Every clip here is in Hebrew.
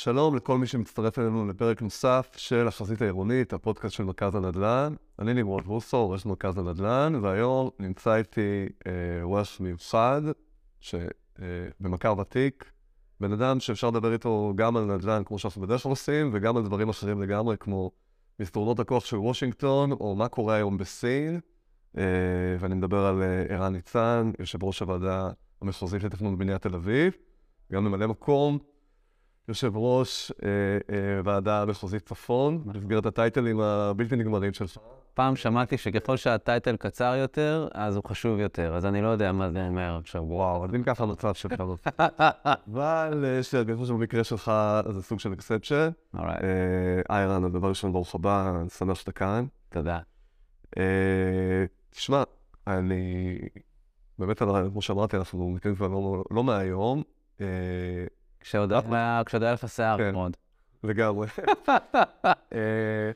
שלום לכל מי שמצטרף אלינו לפרק נוסף של החזית העירונית, הפודקאסט של מרכז הנדל"ן. אני נמרוד בוסו, ראש מרכז הנדל"ן, והיום נמצא איתי אה, ראש מיוחד, שבמכר אה, ותיק, בן אדם שאפשר לדבר איתו גם על נדל"ן, כמו שאנחנו בדרך כלל עושים, וגם על דברים אחרים לגמרי, כמו מסתורנות הכוח של וושינגטון, או מה קורה היום בסין. אה, ואני מדבר על אה, ערן ניצן, יושב ראש הוועדה המחוזית לתכנון ובנייה תל אביב, גם ממלא מקום. יושב ראש אה, אה, ועדה מחוזית צפון, במסגרת הטייטלים הבלתי נגמרים שלך. פעם שמעתי שככל שהטייטל קצר יותר, אז הוא חשוב יותר, אז אני לא יודע מה זה אומר עכשיו. וואו, אז אם ככה המצב שלך. אבל יש לי הרגשה שבמקרה שלך זה סוג של אקספשן. איירן, הדבר ראשון, ברוך הבא, אני שמח שאתה כאן. תודה. תשמע, אני... באמת, כמו שאמרתי, אנחנו מכירים כבר לא מהיום. כשעוד היה לך שיער. מאוד. לגמרי. אה,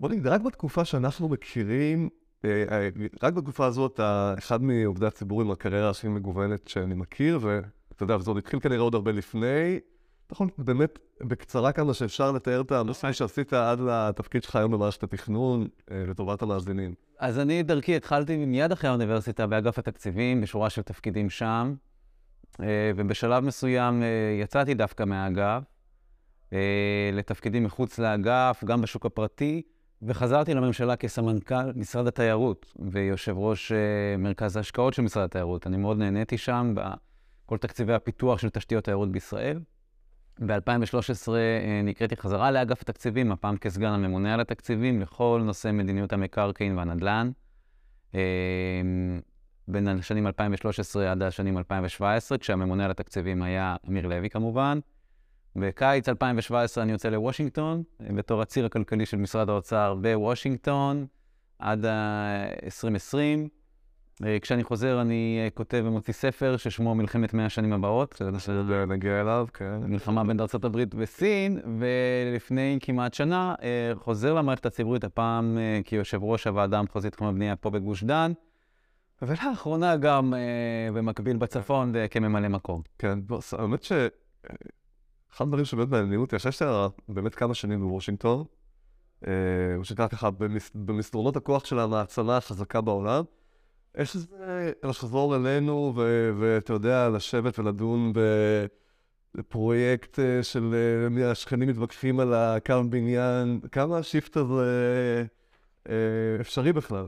בוא נגיד, רק בתקופה שאנחנו מכירים, אה, אה, רק בתקופה הזאת, אתה אחד מעובדי הציבור עם הקריירה הכי מגוונת שאני מכיר, ואתה יודע, זה עוד התחיל כנראה עוד הרבה לפני. נכון, באמת, בקצרה כמה שאפשר לתאר את הנושא שעשית עד לתפקיד שלך היום במערכת התכנון, לטובת המאזינים. אז אני, דרכי, התחלתי מיד אחרי האוניברסיטה באגף התקציבים, בשורה של תפקידים שם. אה, ובשלב מסוים אה, יצאתי דווקא מהאגף אה, לתפקידים מחוץ לאגף, גם בשוק הפרטי, וחזרתי לממשלה כסמנכ"ל משרד התיירות ויושב ראש מרכז ההשקעות של משרד התיירות. אני מאוד נהניתי שם בכל תקציבי הפיתוח של תשתיות תיירות בישראל. ב-2013 נקראתי חזרה לאגף התקציבים, הפעם כסגן הממונה על התקציבים, לכל נושא מדיניות המקרקעין והנדל"ן. בין השנים 2013 עד השנים 2017, כשהממונה על התקציבים היה אמיר לוי כמובן. בקיץ 2017 אני יוצא לוושינגטון, בתור הציר הכלכלי של משרד האוצר בוושינגטון, עד 2020. אה, כשאני חוזר אני אה, כותב ומוציא ספר ששמו מלחמת 100 השנים הבאות. נגיע אליו, כן. מלחמה בין ארה"ב וסין, ולפני כמעט שנה אה, חוזר למערכת הציבורית, הפעם כיושב ראש הוועדה המחוזית תחום הבנייה פה בגוש דן. ולאחרונה גם אה, במקביל בצפון כממלא מקום. כן, האמת ש... אחד הדברים שבאמת מעניינים אותי, אחרי שאתה באמת כמה שנים בוושינגטון, אה, מה שנקרא ככה במסדרונות הכוח של המעצמה החזקה בעולם, יש איזה לחזור אלינו ואתה יודע, לשבת ולדון בפרויקט אה, של אה, השכנים מתווכחים על הקו בניין, כמה השיפט הזה אפשרי בכלל.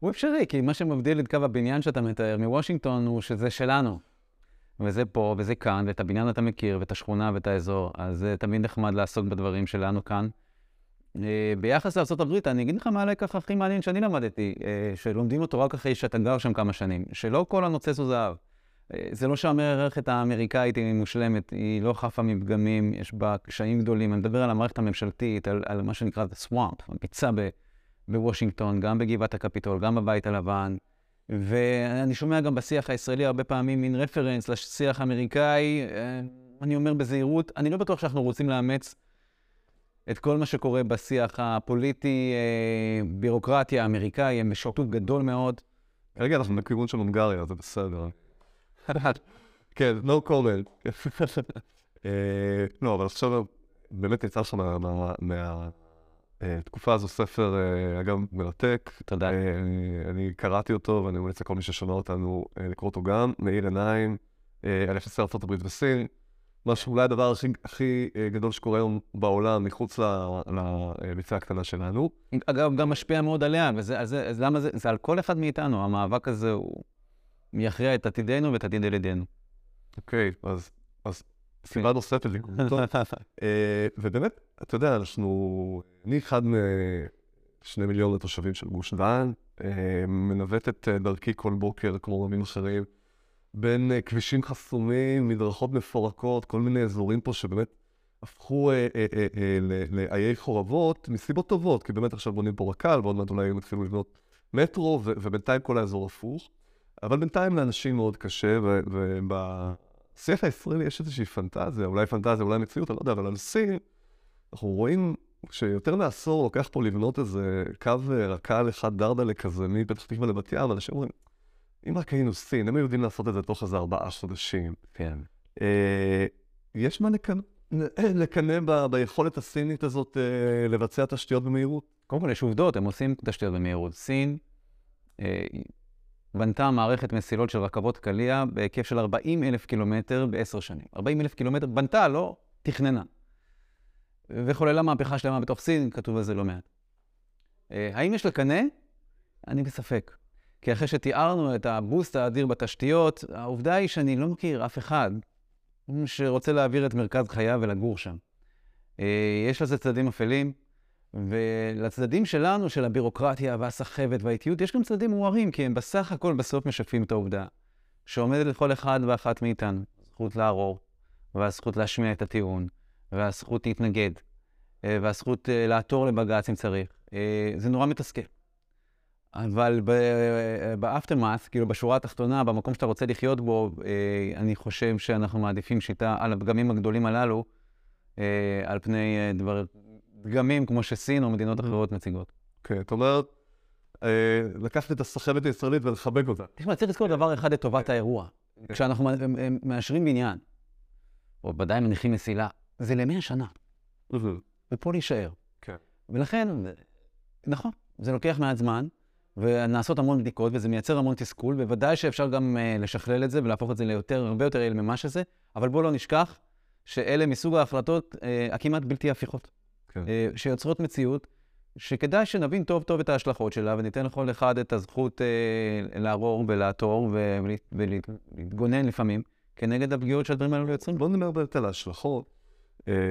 הוא אפשרי, כי מה שמבדיל את קו הבניין שאתה מתאר מוושינגטון הוא שזה שלנו. וזה פה, וזה כאן, ואת הבניין אתה מכיר, ואת השכונה ואת האזור, אז זה תמיד נחמד לעסוק בדברים שלנו כאן. אה, ביחס לארה"ב, אני אגיד לך מה הלקח הכי מעניין שאני למדתי, אה, שלומדים אותו רק אחרי שאתה גר שם כמה שנים, שלא כל הנוצץ הוא זהב. אה, זה לא שהמערכת האמריקאית היא מושלמת, היא לא חפה מפגמים, יש בה קשיים גדולים. אני מדבר על המערכת הממשלתית, על, על מה שנקרא The Swamp, הביצה בוושינגטון, גם בגבעת הקפיטול, גם בבית הלבן. ואני שומע גם בשיח הישראלי הרבה פעמים מין רפרנס לשיח האמריקאי. אה, אני אומר בזהירות, אני לא בטוח שאנחנו רוצים לאמץ את כל מה שקורה בשיח הפוליטי, אה, בירוקרטיה האמריקאי, הם בשוטות גדול מאוד. רגע, אנחנו בכיוון של הונגריה, זה בסדר. כן, no comment. אה, לא, אבל עכשיו באמת יצא שם מה... התקופה הזו ספר, אה, אגב, מרתק. תודה. אה, אני קראתי אותו, ואני ממליץ לכל מי ששומע אותנו אה, לקרוא אותו גם, מאיר עיניים, על יחסי ארה"ב וסין. מה שאולי הדבר הכי, הכי גדול שקורה היום בעולם, מחוץ לביצה הקטנה שלנו. אגב, גם משפיע מאוד עליה, וזה, אז, אז למה זה, זה על כל אחד מאיתנו, המאבק הזה הוא יכריע את עתידנו ואת עתיד ילדינו. אוקיי, okay, אז, אז סיבה נוספת לקבוצות. אה, ובאמת, אתה יודע, אנחנו... אני אחד משני מיליון התושבים של גוש דן, אה, מנווט את אה, דרכי כל בוקר, כמו רבים אחרים, בין כבישים חסומים, מדרכות מפורקות, כל מיני אזורים פה שבאמת הפכו לאיי חורבות מסיבות טובות, כי באמת עכשיו בונים פה רק"ל, ועוד מעט אולי הם יתחילו לבנות מטרו, ובינתיים כל האזור הפוך. אבל בינתיים לאנשים מאוד קשה. בשיח הישראלי יש איזושהי פנטזיה, אולי פנטזיה, אולי מציאות, אני לא יודע, אבל סין, אנחנו רואים שיותר מעשור לוקח פה לבנות איזה קו רק"ל אחד דרדלה כזה מפתח תקווה לבת ים, אנשים אומרים, אם רק היינו סין, הם היו יודעים לעשות את זה תוך איזה ארבעה חודשים. כן. אה, יש מה לקנות. לקנא ביכולת הסינית הזאת אה, לבצע תשתיות במהירות? קודם כל, יש עובדות, הם עושים תשתיות במהירות. סין אה, בנתה מערכת מסילות של רכבות קליע בהיקף של 40 אלף קילומטר בעשר שנים. 40 אלף קילומטר, בנתה, לא תכננה. וחוללה מהפכה שלמה בתוך סין, כתוב על זה לא מעט. אה, האם יש לקנא? אני בספק. כי אחרי שתיארנו את הבוסט האדיר בתשתיות, העובדה היא שאני לא מכיר אף אחד שרוצה להעביר את מרכז חייו ולגור שם. אה, יש לזה צדדים אפלים, ולצדדים שלנו, של הבירוקרטיה והסחבת והאיטיות, יש גם צדדים מוארים, כי הם בסך הכל בסוף משקפים את העובדה שעומדת לכל אחד ואחת מאיתנו הזכות לערור, והזכות להשמיע את הטיעון, והזכות להתנגד, אה, והזכות אה, לעתור לבג"ץ אם צריך. אה, זה נורא מתסכל. אבל באפטרמאס, כאילו בשורה התחתונה, במקום שאתה רוצה לחיות בו, אני חושב שאנחנו מעדיפים שיטה על הפגמים הגדולים הללו, על פני דבר, דגמים כמו שסין או מדינות אחרות מציגות. כן, זאת אומרת, לקחת את הסחבת הישראלית ולחבק אותה. תשמע, צריך לזכור דבר אחד לטובת האירוע. כשאנחנו מאשרים בניין, או ודאי מניחים מסילה, זה למאה שנה. ופה להישאר. כן. ולכן, נכון, זה לוקח מעט זמן, ונעשות המון בדיקות, וזה מייצר המון תסכול, בוודאי שאפשר גם uh, לשכלל את זה ולהפוך את זה ליותר, הרבה יותר יעיל ממה שזה, אבל בואו לא נשכח שאלה מסוג ההחלטות uh, הכמעט בלתי הפיכות. כן. Uh, שיוצרות מציאות, שכדאי שנבין טוב טוב את ההשלכות שלה, וניתן לכל אחד את הזכות uh, לערור ולעתור ולהתגונן לפעמים כנגד הפגיעות שהדברים האלו יוצרים. בואו נדבר באמת על ההשלכות.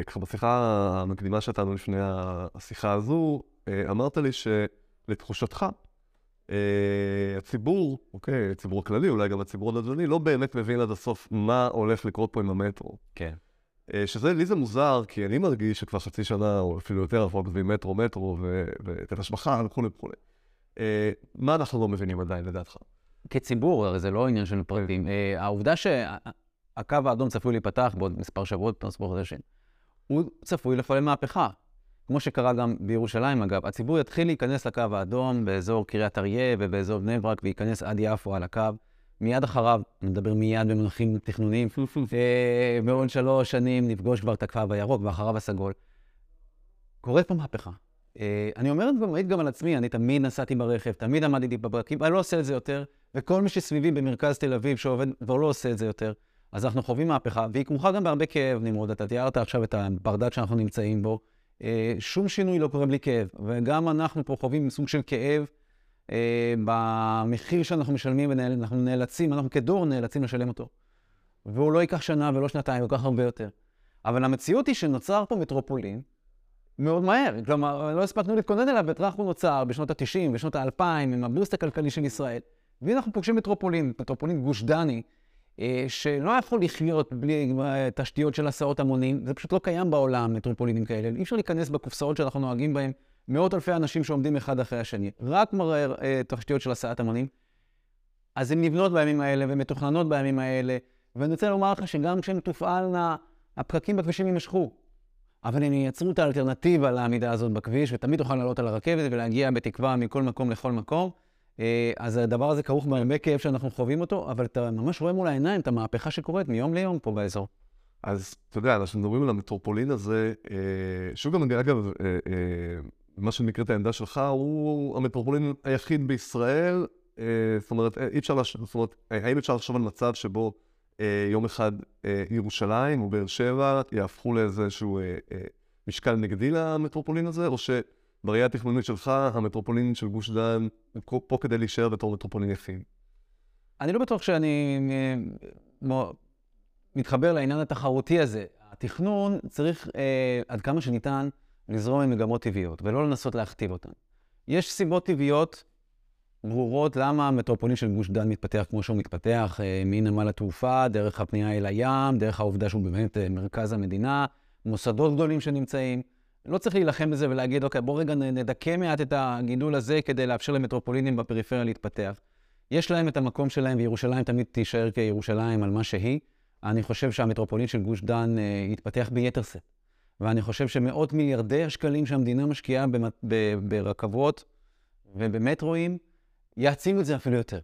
ככה בשיחה המקדימה שהייתה לנו לפני השיחה הזו, אמרת לי שלתחושתך, הציבור, אוקיי, הציבור הכללי, אולי גם הציבור הנדל"ני, לא באמת מבין עד הסוף מה הולך לקרות פה עם המטרו. כן. שזה, לי זה מוזר, כי אני מרגיש שכבר חצי שנה, או אפילו יותר, אנחנו כותבים מטרו, מטרו, והיטל השבחה וכולי וכולי. מה אנחנו לא מבינים עדיין, לדעתך? כציבור, הרי זה לא עניין של פרטים. העובדה שהקו האדום צפוי להיפתח בעוד מספר שבועות, מספר חודשים, הוא צפוי לחולל מהפכה. כמו שקרה גם בירושלים, אגב, הציבור יתחיל להיכנס לקו האדום באזור קריית אריה ובאזור בני ברק, וייכנס עד יפו על הקו. מיד אחריו, נדבר מיד במונחים תכנוניים, אה, בעוד שלוש שנים נפגוש כבר את הקו הירוק ואחריו הסגול. קורית פה מהפכה. אה, אני אומר את זה מעיד גם על עצמי, אני תמיד נסעתי ברכב, תמיד עמדתי בברקים, אני לא עושה את זה יותר, וכל מי שסביבי במרכז תל אביב שעובד כבר לא עושה את זה יותר. אז אנחנו חווים מהפכה, והיא כרוכה גם בהרבה כאב, נמרוד. אתה תיארת עכשיו את הברדק שאנחנו נמצאים בו. אה, שום שינוי לא קורה בלי כאב, וגם אנחנו פה חווים סוג של כאב במחיר שאנחנו משלמים, ואנחנו נאלצים, אנחנו כדור נאלצים לשלם אותו. והוא לא ייקח שנה ולא שנתיים, הוא ייקח הרבה יותר. אבל המציאות היא שנוצר פה מטרופולין מאוד מהר. כלומר, לא הספקנו להתכונן אליו, וטראח הוא נוצר בשנות ה-90, בשנות ה-2000, עם הבוסט הכלכלי של ישראל. והנה אנחנו פוגשים מטרופולין, מטרופולין גוש דני, אה, שלא יכול לחיות בלי אה, תשתיות של הסעות המונים, זה פשוט לא קיים בעולם, מטרופולינים כאלה. אי אפשר להיכנס בקופסאות שאנחנו נוהגים בהן, מאות אלפי אנשים שעומדים אחד אחרי השני. רק מראה אה, תשתיות של הסעת המונים. אז הן נבנות בימים האלה ומתוכננות בימים האלה, ואני רוצה לומר לך שגם כשהן תופעלנה, הפקקים בכבישים יימשכו. אבל הם ייצרו את האלטרנטיבה לעמידה הזאת בכביש, ותמיד תוכל לעלות על הרכבת ולהגיע בתקווה מכל מקום לכל מקום. אה, אז הדבר הזה כרוך בהרבה כאב שאנחנו חווים אותו, אבל אתה ממש רואה מול העיניים את המהפכה שקורית מיום ליום פה באזור. אז אתה יודע, אנחנו מדברים על המטרופולין הזה, אה, שוב גם, אגב, מה שנקרא את העמדה שלך, הוא המטרופולין היחיד בישראל, זאת אומרת, אי אפשר, זאת אומרת, האם אפשר לחשוב על מצב שבו יום אחד ירושלים או באר שבע יהפכו לאיזשהו משקל נגדי למטרופולין הזה, או ש... בראייה התכנונית שלך, המטרופולין של גוש דן פה כדי להישאר בתור מטרופולין יחיד. אני לא בטוח שאני אה, מתחבר לעניין התחרותי הזה. התכנון צריך אה, עד כמה שניתן לזרום עם מגמות טבעיות, ולא לנסות להכתיב אותן. יש סיבות טבעיות ברורות למה המטרופולין של גוש דן מתפתח כמו שהוא מתפתח, אה, מנמל התעופה, דרך הפנייה אל הים, דרך העובדה שהוא באמת אה, מרכז המדינה, מוסדות גדולים שנמצאים. לא צריך להילחם בזה ולהגיד, אוקיי, בוא רגע נדכא מעט את הגידול הזה כדי לאפשר למטרופולינים בפריפריה להתפתח. יש להם את המקום שלהם, וירושלים תמיד תישאר כירושלים על מה שהיא. אני חושב שהמטרופולין של גוש דן אה, יתפתח ביתר שאת. ואני חושב שמאות מיליארדי השקלים שהמדינה משקיעה ברכבות ובמטרואים, יעצימו את זה אפילו יותר.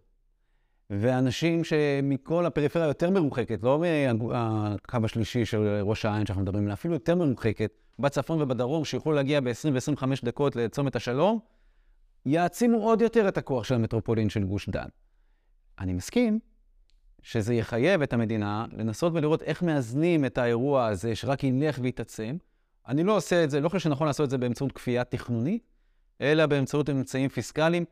ואנשים שמכל הפריפריה יותר מרוחקת, לא מהקו השלישי של ראש העין שאנחנו מדברים עליה, אפילו יותר מרוחקת, בצפון ובדרום, שיוכלו להגיע ב-20 ו-25 דקות לצומת השלום, יעצימו עוד יותר את הכוח של המטרופולין של גוש דן. אני מסכים שזה יחייב את המדינה לנסות ולראות איך מאזנים את האירוע הזה, שרק ילך ויתעצם. אני לא עושה את זה, לא חושב שנכון לעשות את זה באמצעות כפייה תכנונית, אלא באמצעות אמצעים פיסקליים.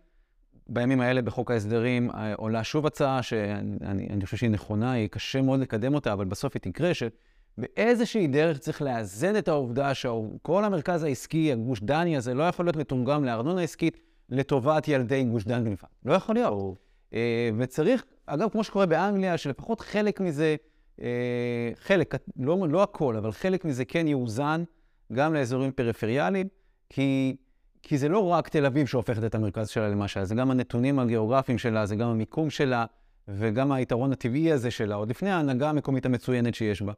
בימים האלה בחוק ההסדרים אה, עולה שוב הצעה שאני חושב שהיא נכונה, היא קשה מאוד לקדם אותה, אבל בסוף היא תקרה, שבאיזושהי דרך צריך לאזן את העובדה שכל המרכז העסקי, הגוש דני הזה, לא יכול להיות מתורגם לארנונה עסקית לטובת ילדי גוש דן בלבד. לא יכול להיות. אה, וצריך, אגב, כמו שקורה באנגליה, שלפחות חלק מזה, אה, חלק, לא, לא הכל, אבל חלק מזה כן יאוזן גם לאזורים פריפריאליים, כי... כי זה לא רק תל אביב שהופכת את המרכז שלה למה שלה, זה גם הנתונים הגיאוגרפיים שלה, זה גם המיקום שלה, וגם היתרון הטבעי הזה שלה, עוד לפני ההנהגה המקומית המצוינת שיש בה.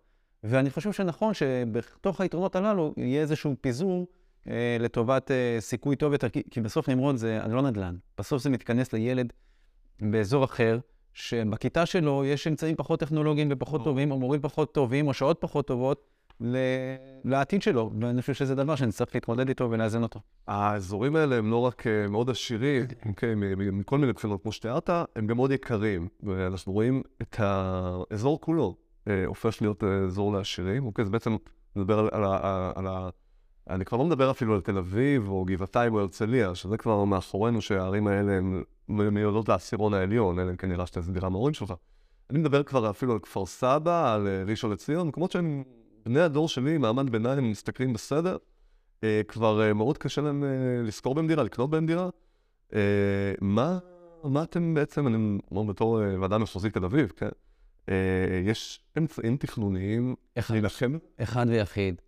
ואני חושב שנכון שבתוך היתרונות הללו יהיה איזשהו פיזור אה, לטובת אה, סיכוי טוב יותר, כי, כי בסוף נמרוד זה לא נדל"ן. בסוף זה מתכנס לילד באזור אחר, שבכיתה שלו יש אמצעים פחות טכנולוגיים ופחות טובים, או מורים פחות טובים, או שעות פחות טובות, לעתיד שלו, ואני חושב שזה דבר שנצטרך להתמודד איתו ולאזן אותו. האזורים האלה הם לא רק אה, מאוד עשירים, כן, מכל מיני בחינות, כמו שתיארת, הם גם מאוד יקרים, ואנחנו רואים את האזור כולו אה, הופך להיות אה, אזור לעשירים, אוקיי? זה בעצם מדבר על, על, על, על ה... אני כבר לא מדבר אפילו על תל אביב, או גבעתיים, או הרצליה, שזה כבר מאחורינו, שהערים האלה הן מיועדות לעשירון העליון, אלא אם כן נראה שאתה דירה מההורים שלך. אני מדבר כבר אפילו על כפר סבא, על ראשון לציון, מקומות שהם בני הדור שלי, מעמד ביניים, מסתכלים בסדר, אה, כבר אה, מאוד קשה להם אה, לשכור בהם דירה, לקנות בהם דירה. אה, מה, מה אתם בעצם, אני אומר בתור אה, ועדה מחוזית תל אביב, כן? אה, יש אמצעים תכנוניים להילחם? אחד ויחיד,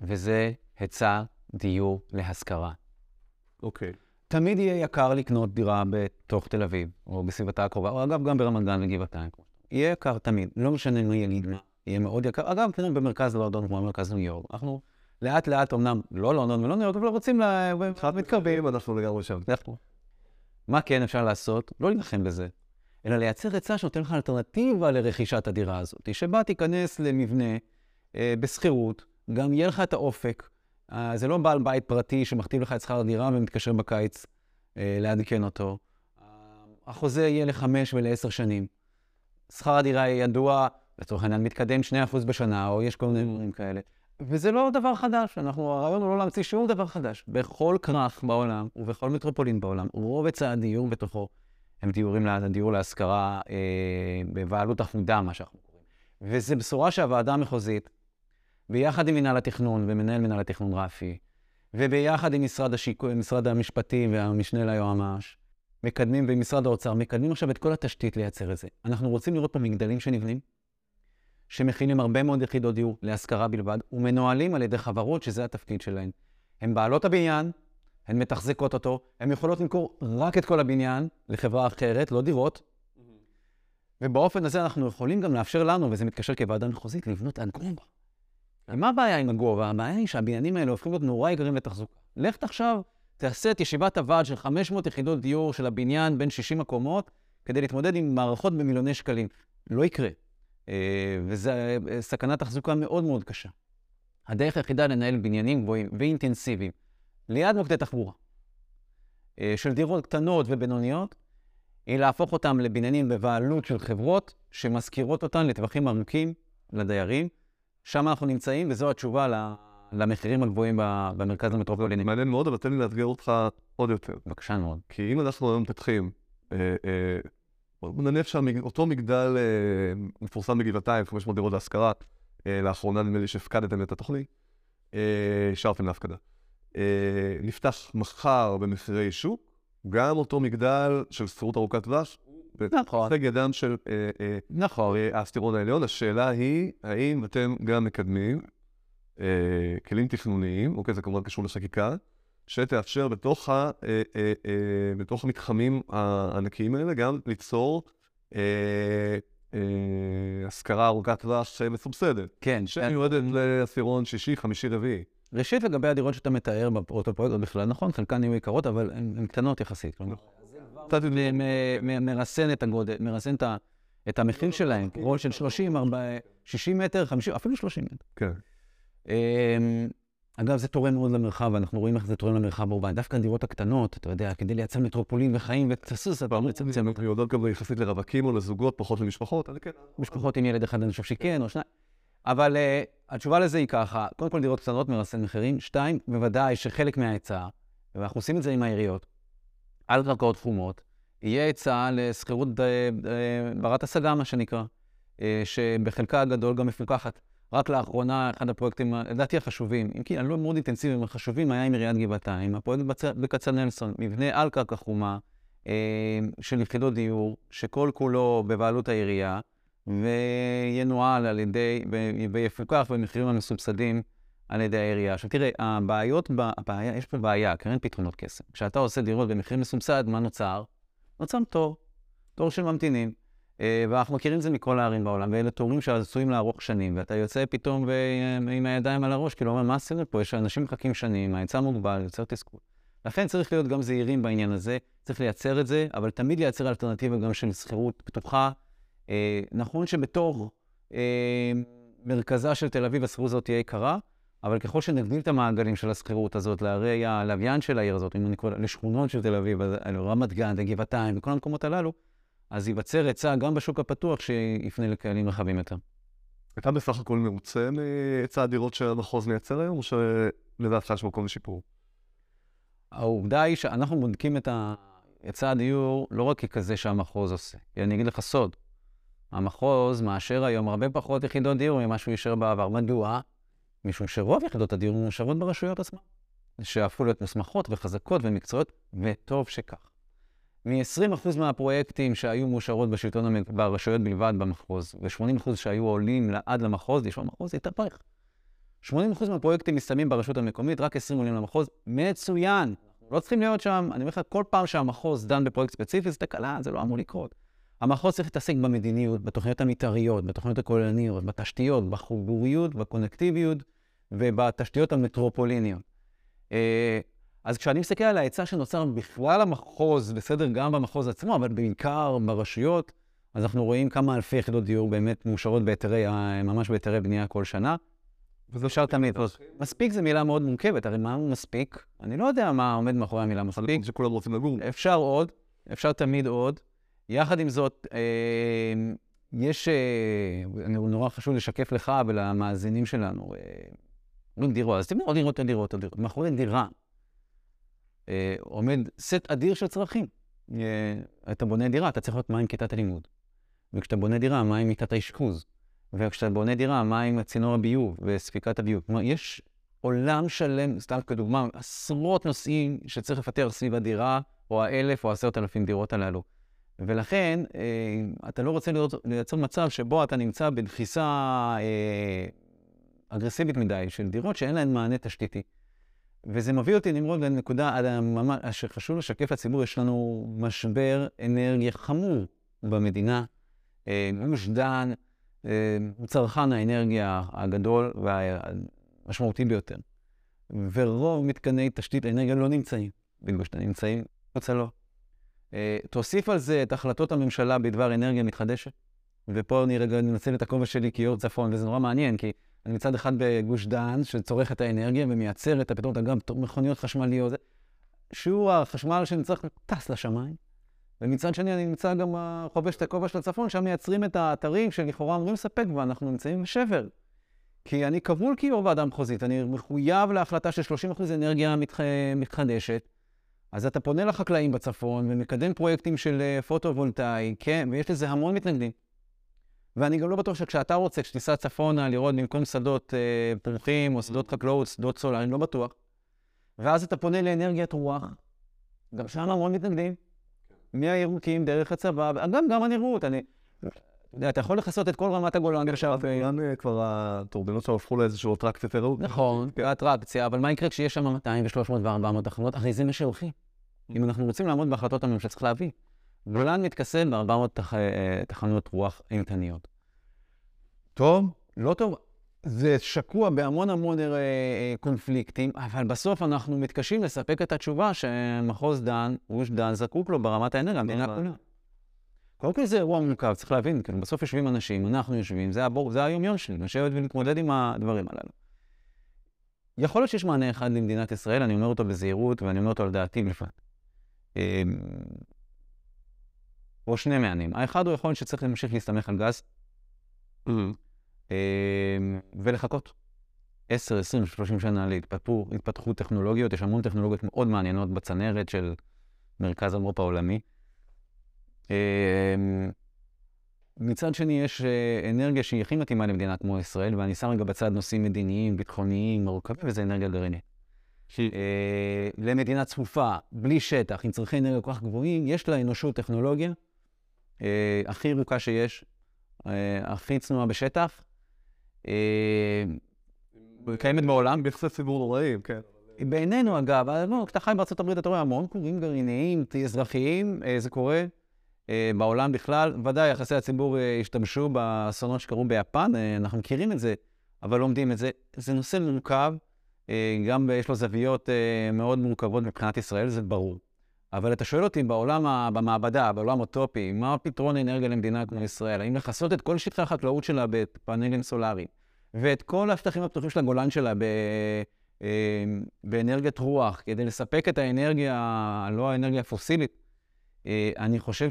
וזה היצע דיור להשכרה. אוקיי. תמיד יהיה יקר לקנות דירה בתוך תל אביב, או בסביבתה הקרובה, או אגב, גם ברמת גן וגבעתיים. יהיה יקר תמיד, לא משנה מי יגיד מה. יהיה מאוד יקר. אגב, תראה, במרכז לונדון, כמו במרכז ניו יורק, אנחנו לאט לאט, אמנם לא לונדון ולא ניו יורק, אבל רוצים, מתקרבים, אנחנו לגמרי שם. מה כן אפשר לעשות? לא להילחם בזה, אלא לייצר היצע שנותן לך אלטרנטיבה לרכישת הדירה הזאת, שבה תיכנס למבנה אה, בשכירות, גם יהיה לך את האופק. אה, זה לא בעל בית פרטי שמכתיב לך את שכר הדירה ומתקשר בקיץ אה, לעדכן אותו. אה, החוזה יהיה לחמש ולעשר שנים. שכר הדירה ידוע לצורך העניין מתקדם 2% בשנה, או יש כל מיני דברים כאלה. וזה לא דבר חדש, אנחנו, הרעיון הוא לא להמציא שום דבר חדש. בכל כרך בעולם ובכל מטרופולין בעולם, רוב היצע הדיור בתוכו הם דיורים, דיור להשכרה אה, בבעלות אחודה, מה שאנחנו קוראים. וזו בשורה שהוועדה המחוזית, ביחד עם מנהל התכנון ומנהל מנהל התכנון רפי, וביחד עם משרד, השיק... משרד המשפטים והמשנה ליועמ"ש, מקדמים, ומשרד האוצר, מקדמים עכשיו את כל התשתית לייצר את זה. אנחנו רוצים לראות פה מגדלים שנבנים, שמכינים הרבה מאוד יחידות דיור להשכרה בלבד, ומנוהלים על ידי חברות שזה התפקיד שלהן. הן בעלות הבניין, הן מתחזקות אותו, הן יכולות למכור רק את כל הבניין לחברה אחרת, לא דירות. Mm-hmm. ובאופן הזה אנחנו יכולים גם לאפשר לנו, וזה מתקשר כוועדה מחוזית, לבנות על ומה הבעיה עם הגובה? הבעיה היא שהבניינים האלה הופכים להיות נורא יקרים לתחזוקה. לך תחשב, תעשה את ישיבת הוועד של 500 יחידות דיור של הבניין בין 60 מקומות, כדי להתמודד עם מערכות במיליוני שקלים. לא יקרה. אה, וזו אה, סכנת תחזוקה מאוד מאוד קשה. הדרך היחידה לנהל בניינים גבוהים ואינטנסיביים ליד מוקדי תחבורה אה, של דירות קטנות ובינוניות, היא להפוך אותם לבניינים בבעלות של חברות שמשכירות אותן לטווחים עמוקים לדיירים. שם אנחנו נמצאים, וזו התשובה למחירים הגבוהים במרכז המטרופוליני. מעניין מאוד, אבל תן לי לאתגר אותך עוד יותר. בבקשה מאוד. כי אם אנחנו היום פותחים נניח שאותו מגדל אה, מפורסם בגבעתיים, 500 דירות להשכרה, אה, לאחרונה נדמה לי שהפקדתם את התוכנית, אה, השארתם להפקדה. נפתח מחר במחירי שוק, גם אותו מגדל של שכירות ארוכת טווח, נכון. בהישג ידם של נכון. העשירון העליון. השאלה היא, האם אתם גם מקדמים כלים תכנוניים, אוקיי, זה כמובן קשור לחקיקה, שתאפשר בתוך, ה, אה, אה, אה, בתוך המתחמים הענקיים האלה גם ליצור אה, אה, השכרה ארוכת טווח מסובסדת. כן. שמיועדת לעשירון שישי, חמישי, רביעי. ראשית, לגבי הדירות שאתה מתאר באותו פרויקט, בכלל נכון, חלקן יהיו יקרות, אבל הן קטנות יחסית. קצת מרסן את הגודל, מרסן את ה- את המחיר שלהם, רול של 30, 40, 60 מטר, 50, אפילו 30 מטר. כן. אמ, אגב, זה תורם מאוד למרחב, אנחנו רואים איך זה תורם למרחב אורבני. דווקא הדירות הקטנות, אתה יודע, כדי לייצר מטרופולין וחיים ותסוס, אתה לצמצם הן יודעות גם יחסית לרווקים או לזוגות, פחות למשפחות, אז כן. משפחות עם ילד אחד, אני חושב שכן, או שניים. אבל uh, התשובה לזה היא ככה, קודם כל דירות קטנות מרסן מחירים, שתיים, בוודאי שחלק מההיצע, ואנחנו עושים את זה עם העיריות, על קרקעות חומות, יהיה היצע לשכירות uh, uh, ברת השגה, מה שנקרא, uh, שבחלקה הגדול גם מפוקחת. רק לאחרונה, אחד הפרויקטים, לדעתי החשובים, אם כי אני לא מאוד אינטנסיביים, אבל חשובים, היה עם עיריית גבעתיים, הפרויקט. בכצנלסון, מבנה על קרקע חומה אה, של יחידות דיור, שכל כולו בבעלות העירייה, וינוהל על ידי, ויפוקח במחירים המסובסדים על ידי העירייה. עכשיו תראה, הבעיות, הבעיה, יש פה בעיה, אין פתרונות קסם. כשאתה עושה דירות במחיר מסובסד, מה נוצר? נוצר תור, תור של ממתינים. אה, ואנחנו מכירים את זה מכל הערים בעולם, ואלה תורים שעשויים לארוך שנים, ואתה יוצא פתאום ו... עם הידיים על הראש, כאילו, מה עשינו פה? יש אנשים מחכים שנים, ההיצע מוגבל, יוצר תסכול. לכן צריך להיות גם זהירים בעניין הזה, צריך לייצר את זה, אבל תמיד לייצר אלטרנטיבה גם של שכירות פתוחה. אה, נכון שבתור אה, מרכזה של תל אביב השכירות הזאת תהיה יקרה, אבל ככל שנגדיל את המעגלים של השכירות הזאת לערי הלוויין של העיר הזאת, אם אני קורא לשכונות של תל אביב, רמת גן וגבעתיים וכל המקומות הללו, אז ייווצר היצע גם בשוק הפתוח שיפנה לקהלים רחבים יותר. אתה בסך הכל מרוצה מהיצע הדירות שהמחוז מייצר היום, או שלדעתך יש מקום לשיפור? העובדה היא שאנחנו בודקים את היצע הדיור לא רק ככזה שהמחוז עושה. אני אגיד לך סוד, המחוז מאשר היום הרבה פחות יחידות דיור ממה שהוא אישר בעבר. מדוע? משום שרוב יחידות הדיור מאושרות ברשויות עצמן, שהפכו להיות מוסמכות וחזקות ומקצועיות, וטוב שכך. מ-20% מהפרויקטים שהיו מאושרות בשלטון, המק- ברשויות בלבד במחוז, ו-80% שהיו עולים עד למחוז, יש במחוז, התהפך. 80% מהפרויקטים מסתיימים ברשות המקומית, רק 20 עולים למחוז, מצוין. לא צריכים להיות שם, אני אומר לך, כל פעם שהמחוז דן בפרויקט ספציפי, זה תקלה, זה לא אמור לקרות. המחוז צריך להתעסק במדיניות, בתוכניות המתאריות, בתוכניות הכוללניות, בתשתיות, בחיבוריות, בקונקטיביות ובתשתיות המטרופוליניות. אה, אז כשאני מסתכל על ההיצע שנוצר בכלל המחוז, בסדר, גם במחוז עצמו, אבל בעיקר ברשויות, אז אנחנו רואים כמה אלפי יחידות דיור באמת מאושרות בהיתרי, ממש בהיתרי בנייה כל שנה. וזה אפשר תמיד. מספיק זו מילה מאוד מורכבת, הרי מה מספיק? אני לא יודע מה עומד מאחורי המילה מספיק. שכולם רוצים לגור. אפשר עוד, אפשר תמיד עוד. יחד עם זאת, אה, יש, אה, נורא חשוב לשקף לך ולמאזינים שלנו, אומרים דירות, אז תמיד עוד דירות, עוד דירות, עוד דירות. מאחורי דירה אה, עומד סט אדיר של צרכים. אה, אתה בונה דירה, אתה צריך להיות מה עם כיתת הלימוד. וכשאתה בונה דירה, מה עם מיטת האשפוז. וכשאתה בונה דירה, מה עם צינור הביוב וספיקת הביוב. כלומר, יש עולם שלם, סתם כדוגמה, עשרות נושאים שצריך לפתח סביב הדירה, או האלף או עשרת אלפים דירות הללו. ולכן, אה, אתה לא רוצה לראות, לייצר מצב שבו אתה נמצא בדחיסה אגרסיבית מדי של דירות שאין להן מענה תשתיתי. וזה מביא אותי, נמרוד, לנקודה הממש, שחשוב לשקף לציבור, יש לנו משבר אנרגיה חמור במדינה. אה, גוש דן אה, צרכן האנרגיה הגדול והמשמעותי ביותר. ורוב מתקני תשתית האנרגיה לא נמצאים בגוש דן, נמצאים מחוצה לו. אה, תוסיף על זה את החלטות הממשלה בדבר אנרגיה מתחדשת, ופה אני רגע מנצל את הכובע שלי כיו"ר צפון, וזה נורא מעניין, כי אני מצד אחד בגוש דן, שצורך את האנרגיה ומייצר את הפתרונות, אגב, מכוניות חשמליות, שיעור החשמל שנצטרך טס לשמיים. ומצד שני, אני נמצא גם אה, חובש את הכובע של הצפון, שם מייצרים את האתרים שלכאורה אמורים לספק, ואנחנו נמצאים בשבר. כי אני כבול כיו"ר ועדה מחוזית, אני מחויב להחלטה של 30% אנרגיה מתח... מתחדשת, אז אתה פונה לחקלאים בצפון ומקדם פרויקטים של אה, פוטו-וולטאי, כן, ויש לזה המון מתנגדים. ואני גם לא בטוח שכשאתה רוצה, כשתיסע צפונה לראות במקום שדות אה, פרחים או שדות חקלאות, שדות סולר, אני לא בטוח. ואז אתה פונה לאנרגיית רוח, גם שם המון מתנגדים. מהירוקים, דרך הצבא, אגב, גם הנראות, אני... אתה יודע, אתה יכול לכסות את כל רמת הגולן עכשיו. אה, גם אה, כבר הטורבינות שלו הפכו לאיזשהו אטרקציה תיירות. נכון, באטרקציה, אבל מה יקרה כשיש שם 200 ו-300 ו-400 תחנות? הרי זה מה שהולכים. אם אנחנו רוצים לעמוד בהחלטות הממשלה, צריך להבין. גולן מתכסה ב-400 תח... אה, תחנות רוח אימתניות. טוב, לא טוב, זה שקוע בהמון המון אה, אה, קונפליקטים, אבל בסוף אנחנו מתקשים לספק את התשובה שמחוז דן, גוש דן, זקוק לו ברמת האנרגיה, המדינה נכון. כולה. קודם כל זה אירוע מורכב, צריך להבין, כאילו, בסוף יושבים אנשים, אנחנו יושבים, זה, הבור, זה היומיון שלי, לשבת ולהתמודד עם הדברים הללו. יכול להיות שיש מענה אחד למדינת ישראל, אני אומר אותו בזהירות, ואני אומר אותו על דעתי בלבד. או שני מענים. האחד הוא יכול להיות שצריך להמשיך להסתמך על גז, אה, ולחכות 10, 20, 30 שנה להתפתחו, להתפתחות טכנולוגיות. יש המון טכנולוגיות מאוד מעניינות בצנרת של מרכז המו"פ העולמי. אה, מצד שני, יש אה, אנרגיה שהיא הכי מתאימה למדינה כמו ישראל, ואני שם רגע בצד נושאים מדיניים, ביטחוניים, מורכבים, וזה אנרגיה גרעינית. אה, למדינה צפופה, בלי שטח, עם צרכי אנרגיה כל כך גבוהים, יש לאנושות טכנולוגיה אה, הכי ירוקה שיש, אה, הכי צנועה בשטח, אה, קיימת בעולם. ביחסי ציבור נוראים, כן. בעינינו, אגב, אה, לא, כשאתה חי בארצות הברית, אתה רואה המון כורים גרעיניים, אזרחיים, אה, זה קורה אה, בעולם בכלל. ודאי, יחסי הציבור אה, השתמשו באסונות שקרו ביפן, אה, אנחנו מכירים את זה, אבל לומדים את זה. זה נושא מורכב, אה, גם יש לו זוויות אה, מאוד מורכבות מבחינת ישראל, זה ברור. אבל אתה שואל אותי, בעולם, במעבדה, בעולם אוטופי, מה פתרון האנרגיה למדינה כמו ישראל? האם לכסות את כל שטחי החקלאות שלה בפאנלים סולאריים, ואת כל השטחים הפתוחים של הגולן שלה ב... אה, באנרגיית רוח, כדי לספק את האנרגיה, לא האנרגיה הפוסילית, אה, אני חושב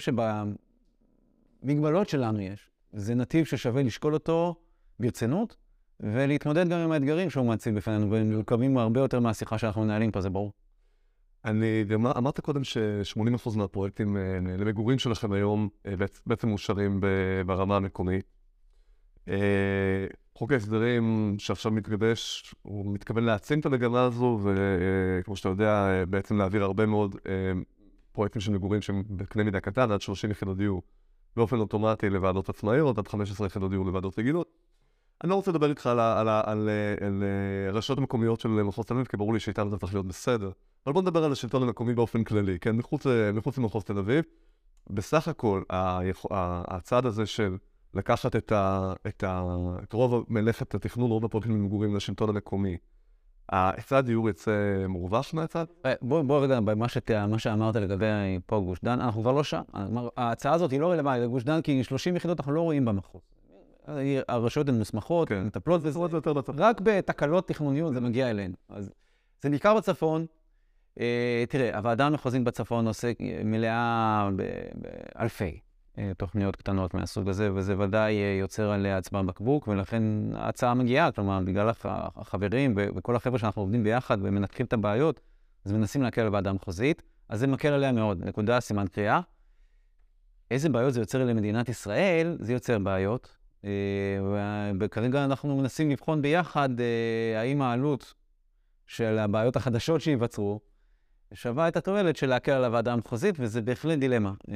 שבמגבלות שלנו יש. זה נתיב ששווה לשקול אותו ברצינות, ולהתמודד גם עם האתגרים שהוא מציב בפנינו, והם מורכבים הרבה יותר מהשיחה שאנחנו מנהלים פה, זה ברור. אני גם אמרת קודם ש-80% מהפרויקטים אה, למגורים שלכם היום אה, בעצ- בעצם מאושרים ברמה המקומית. אה, חוק ההסדרים שעכשיו מתגבש, הוא מתכוון להעצים את המגמה הזו, וכמו שאתה יודע, בעצם להעביר הרבה מאוד פרויקטים של מגורים שהם בקנה מידה קטן, עד 30 יחידות דיור, באופן אוטומטי לוועדות עצמאיות, עד 15 יחידות דיור לוועדות רגילות. אני לא רוצה לדבר איתך על, על, על, על אה, הרשויות המקומיות של מחוז תל אביב, כי ברור לי שאיתן זה צריך להיות בסדר. אבל בוא נדבר על השלטון המקומי באופן כללי, כן? מחוץ, מחוץ למחוז תל אביב. בסך הכל, הצעד הזה של לקחת את, ה, את, ה, את רוב מלאכת התכנון, רוב הפרויקטים למגורים לשלטון המקומי, ההיצע הדיור יצא מורווח מהצד? אה, בוא, בוא רגע, במה שת, מה שאמרת לגבי פה גוש דן, אנחנו כבר לא שם. ההצעה הזאת היא לא רלוונטית לגוש דן, כי 30 יחידות אנחנו לא רואים במחוז. הרשויות הן מוסמכות, כן. הן מטפלות בזה. רק בתקלות תכנוניות זה מגיע אלינו. אז זה ניכר בצפון. אה, תראה, הוועדה המחוזית בצפון עוסק, מלאה ב- באלפי אה, תוכניות קטנות מהסוג הזה, וזה ודאי אה, יוצר עליה צוואר בקבוק, ולכן ההצעה מגיעה, כלומר, בגלל הח- החברים וכל החבר'ה שאנחנו עובדים ביחד ומנתחים את הבעיות, אז מנסים להקל על הוועדה המחוזית, אז זה מקל עליה מאוד. נקודה, סימן קריאה. איזה בעיות זה יוצר למדינת ישראל? זה יוצר בעיות. אה, וכרגע אנחנו מנסים לבחון ביחד אה, האם העלות של הבעיות החדשות שייווצרו שווה את התועלת של להקל על הוועדה המחוזית, וזה בהחלט דילמה. אה,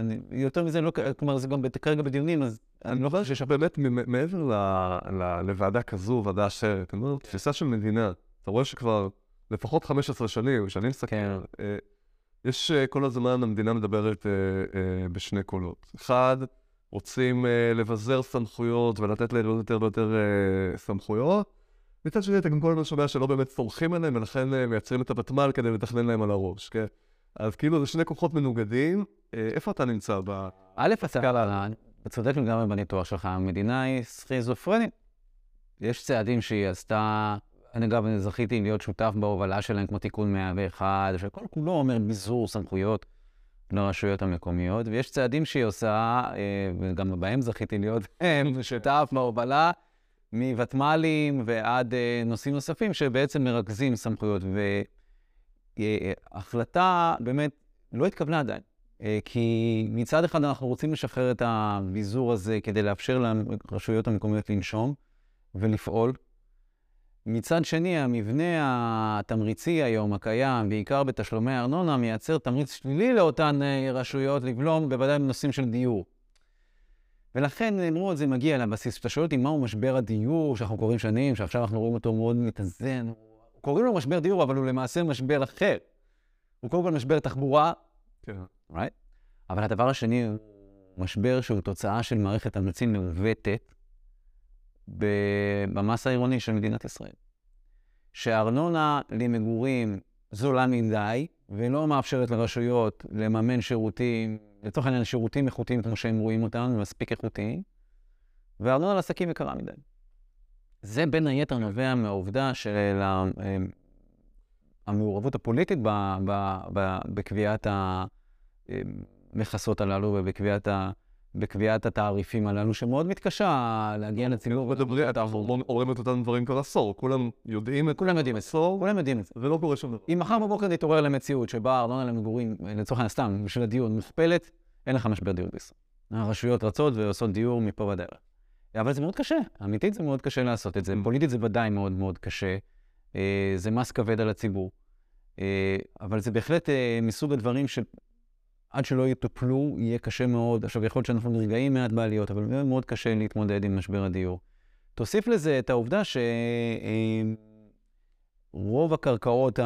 אני, יותר מזה, לא, כלומר, זה גם כרגע בדיונים, אז אני לא חושב שבאמת מ- מעבר לוועדה כזו, ועדה אחרת, אני אומר, תפיסה של מדינה, אתה רואה שכבר לפחות 15 שנים, שאני מסתכל, כן. אה, יש אה, כל הזמן, המדינה מדברת בשני קולות. אחד, רוצים לבזר סמכויות ולתת לעיריות יותר ויותר סמכויות. מצד שני, אתה גם כל הזמן שומע שלא באמת סומכים עליהם, ולכן אה, מייצרים את הוותמ"ל כדי לתכנן להם על הראש, כן? אז כאילו זה שני כוחות מנוגדים. אה, איפה אתה נמצא ב... א', אתה צודק לגמרי בניתוח שלך, המדינה היא סכיזופרנית. יש צעדים שהיא עשתה, אני אגב, אני זכיתי להיות שותף בהובלה שלהם, כמו תיקון 101, שכל כולו אומר ביזור סמכויות לרשויות המקומיות, ויש צעדים שהיא עושה, אה, וגם בהם זכיתי להיות שותף בהובלה, מוותמ"לים ועד אה, נושאים נוספים שבעצם מרכזים סמכויות. והחלטה באמת לא התקבלה עדיין. אה, כי מצד אחד אנחנו רוצים לשחרר את הביזור הזה כדי לאפשר לרשויות המקומיות לנשום ולפעול. מצד שני, המבנה התמריצי היום הקיים, בעיקר בתשלומי הארנונה, מייצר תמריץ שלילי לאותן אה, רשויות לבלום, בוודאי בנושאים של דיור. ולכן אמרו את זה מגיע לבסיס. כשאתה שואל אותי מהו משבר הדיור, שאנחנו קוראים שנים, שעכשיו אנחנו רואים אותו מאוד מתאזן, קוראים לו משבר דיור, אבל הוא למעשה משבר אחר. הוא קודם כל משבר תחבורה, כן. right? אבל הדבר השני הוא משבר שהוא תוצאה של מערכת תמריצים מעוותת, במס העירוני של מדינת ישראל. שהארנונה למגורים זולה מדי, ולא מאפשרת לרשויות לממן שירותים, לצורך העניין שירותים איכותיים כמו שהם רואים אותם, מספיק איכותיים, והארנונה לעסקים יקרה מדי. זה בין היתר נובע מהעובדה של המעורבות הפוליטית בקביעת המכסות הללו ובקביעת ה... בקביעת התעריפים הללו, שמאוד מתקשה להגיע לציבור. אומרים את אותם דברים כבר עשור, כולם יודעים את כולם יודעים את זה, כולם יודעים את זה. ולא קורה שום דבר. אם מחר בבוקר נתעורר למציאות שבה הארנונה למגורים, לצורך העניין סתם, בשביל הדיון, מוכפלת, אין לך משבר דיור בישראל. הרשויות רצות ועושות דיור מפה בדרך. אבל זה מאוד קשה, אמיתית זה מאוד קשה לעשות את זה. Mm. פוליטית זה ודאי מאוד מאוד קשה. אה, זה מס כבד על הציבור. אה, אבל זה בהחלט אה, מסוג הדברים שעד שלא יטופלו, יהיה קשה מאוד. עכשיו, יכול להיות שאנחנו נרגעים מעט בעליות, אבל מאוד מאוד קשה להתמודד עם משבר הדיור. תוסיף לזה את העובדה שרוב הקרקעות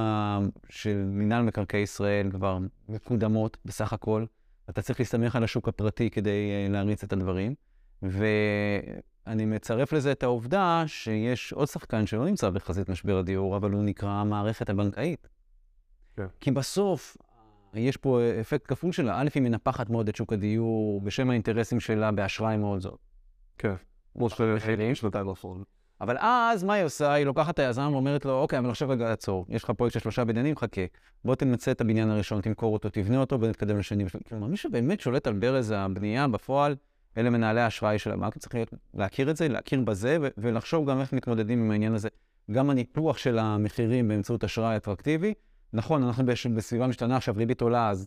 של מינהל מקרקעי ישראל כבר מקודמות בסך הכל. אתה צריך להסתמך על השוק הפרטי כדי להריץ את הדברים. ואני מצרף לזה את העובדה שיש עוד שחקן שלא נמצא בחזית משבר הדיור, אבל הוא נקרא המערכת הבנקאית. כן. כי בסוף, יש פה אפקט כפול שלה. א', היא מנפחת מאוד את שוק הדיור בשם האינטרסים שלה באשראי מאוד זאת. כן. כמו שנתיים האחרונות. אבל אז, מה היא עושה? היא לוקחת את היזם ואומרת לו, אוקיי, אבל עכשיו רגע לעצור. יש לך פרויקט של שלושה בניינים, חכה. בוא תמצא את הבניין הראשון, תמכור אותו, תבנה אותו ונתקדם לשני. כלומר, מי שבאמת שולט על ברז הבנייה בפועל, אלה מנהלי האשראי של הבנק, צריך להכיר את זה, להכיר בזה, ולחשוב גם איך מתמודדים עם העניין הזה. גם הניפוח של המחירים באמצעות אשראי אטרקטיבי. נכון, אנחנו בסביבה משתנה עכשיו, ריבית עולה, אז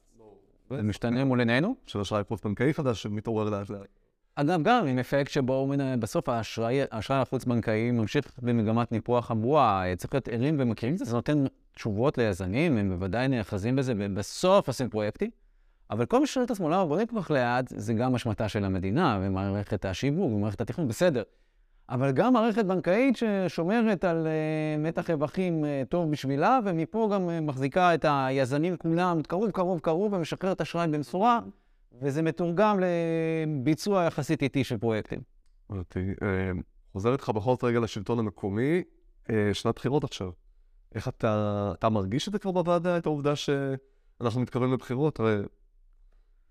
זה משתנה מול עינינו. של אשראי חוץ-בנקאי חדש שמתעורר לאט לאט. אגב, גם עם אפקט שבו בסוף האשראי החוץ-בנקאי ממשיך במגמת ניפוח חמורה, צריך להיות ערים ומכירים את זה, זה נותן תשובות ליזמים, הם בוודאי נאחזים בזה, ובסוף עושים פרויקטים. אבל כל מי ששואל את עצמו למה בונים כל כך לאט, זה גם אשמתה של המדינה ומערכת השיווק ומערכת התכנון, בסדר. אבל גם מערכת בנקאית ששומרת על uh, מתח רווחים uh, טוב בשבילה, ומפה גם uh, מחזיקה את היזמים כולם קרוב, קרוב, קרוב, ומשחררת אשראי במשורה, וזה מתורגם לביצוע יחסית איטי של פרויקטים. חוזר איתך בכל זאת רגע לשלטון המקומי, שנת בחירות עכשיו. איך אתה, אתה מרגיש את זה כבר בוועדה, את העובדה שאנחנו מתקרבים לבחירות? הרי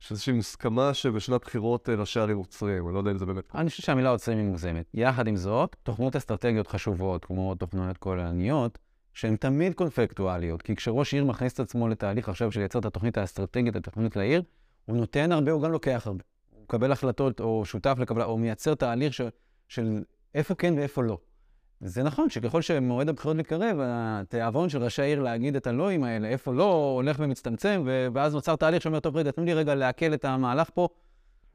יש איזושהי מוסכמה שבשנת בחירות אה, ראשי ערים עוצרים, אני לא יודע אם זה באמת... אני חושב שהמילה עוצרים היא מוגזמת. יחד עם זאת, תוכניות אסטרטגיות חשובות, כמו תוכניות כוללניות, שהן תמיד קונפקטואליות, כי כשראש עיר מכניס את עצמו לתהליך עכשיו של לייצר את התוכנית האסטרטגית, התוכנית לעיר, הוא נותן הרבה, הוא גם לוקח הרבה. הוא מקבל החלטות, או שותף לקבלה, או מייצר תהליך של, של איפה כן ואיפה לא. זה נכון שככל שמועד הבחירות מתקרב, התיאבון של ראשי העיר להגיד את הלואים האלה, איפה לא, הולך ומצטמצם, ואז נוצר תהליך שאומר, טוב, רגע, תנו לי רגע לעכל את המהלך פה,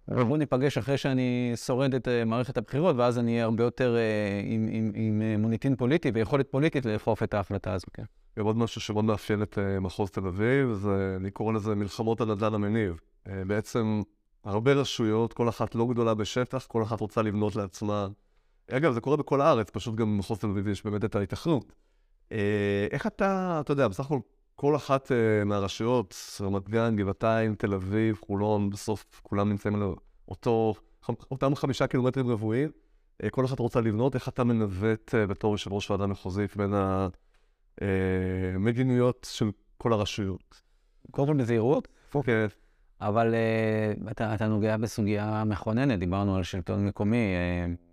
ובואו ניפגש אחרי שאני שורד את uh, מערכת הבחירות, ואז אני אהיה הרבה יותר uh, עם, עם, עם uh, מוניטין פוליטי ויכולת פוליטית לאכוף את ההחלטה הזו, כן. גם עוד משהו שמאוד מאפיין את מחוז תל אביב, זה, אני קורא לזה מלחמות הנדל"ן המניב. בעצם הרבה רשויות, כל אחת לא גדולה בשטח, כל אחת רוצה לבנות לעצמה אגב, זה קורה בכל הארץ, פשוט גם במחוז תל אביב יש באמת את ההתכנות. אה, איך אתה, אתה יודע, בסך הכל כל אחת אה, מהרשויות, רמת גן, גבעתיים, תל אביב, חולון, בסוף כולם נמצאים על אותו, אותם חמישה קילומטרים רבועים, אה, כל אחת רוצה לבנות, איך אתה מנווט בתור יושב ראש ועדה מחוזית בין המדיניות של כל הרשויות? קודם כל בזהירות. כן. אבל uh, אתה, אתה נוגע בסוגיה מכוננת, דיברנו על שלטון מקומי. Uh,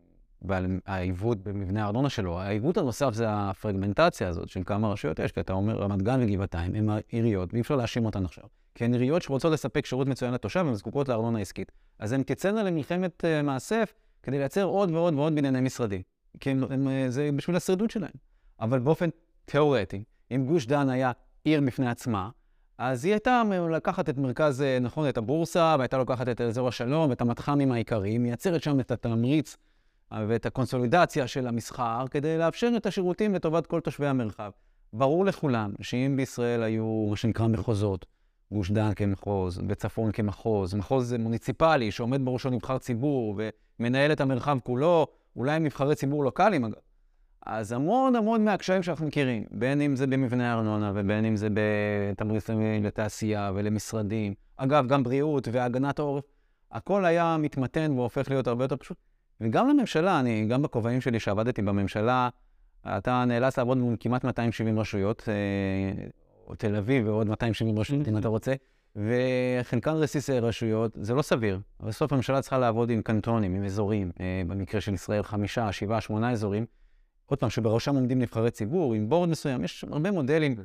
ועל העיוות במבנה הארנונה שלו. העיוות הנוסף זה הפרגמנטציה הזאת של כמה רשויות יש, כי אתה אומר, רמת גן וגבעתיים הן עיריות, ואי אפשר להאשים אותן עכשיו. כי הן עיריות שרוצות לספק שירות מצוין לתושב, והן זקוקות לארנונה עסקית. אז הן תצאנה למלחמת uh, מאסף כדי לייצר עוד ועוד ועוד בנייני משרדים. כי הם, הם, uh, זה בשביל השרידות שלהם. אבל באופן תיאורטי, אם גוש דן היה עיר בפני עצמה, אז היא הייתה לקחת את מרכז, אה, נכון, את הבורסה, והייתה לוקחת את אזור השלום, ואת המתחמים העיקריים, מייצרת שם את התמריץ ואת הקונסולידציה של המסחר, כדי לאפשר את השירותים לטובת כל תושבי המרחב. ברור לכולם שאם בישראל היו מה שנקרא מחוזות, גוש דן כמחוז, וצפון כמחוז, מחוז מוניציפלי שעומד בראשו נבחר ציבור ומנהל את המרחב כולו, אולי עם נבחרי ציבור לוקאליים אגב. אז המון המון מהקשיים שאנחנו מכירים, בין אם זה במבנה הארנונה ובין אם זה בתמריצים לתעשייה ולמשרדים, אגב, גם בריאות והגנת העורף, הכל היה מתמתן והופך להיות הרבה יותר פשוט. וגם לממשלה, אני, גם בכובעים שלי שעבדתי בממשלה, אתה נאלץ לעבוד מול כמעט 270 רשויות, אה, או תל אביב ועוד 270 רשויות, אם אתה רוצה, וחלקן רסיסי רשויות, זה לא סביר. בסוף הממשלה צריכה לעבוד עם קנטונים, עם אזורים, אה, במקרה של ישראל חמישה, שבעה, שמונה אזורים. עוד פעם, שבראשם עומדים נבחרי ציבור, עם בורד מסוים, יש הרבה מודלים.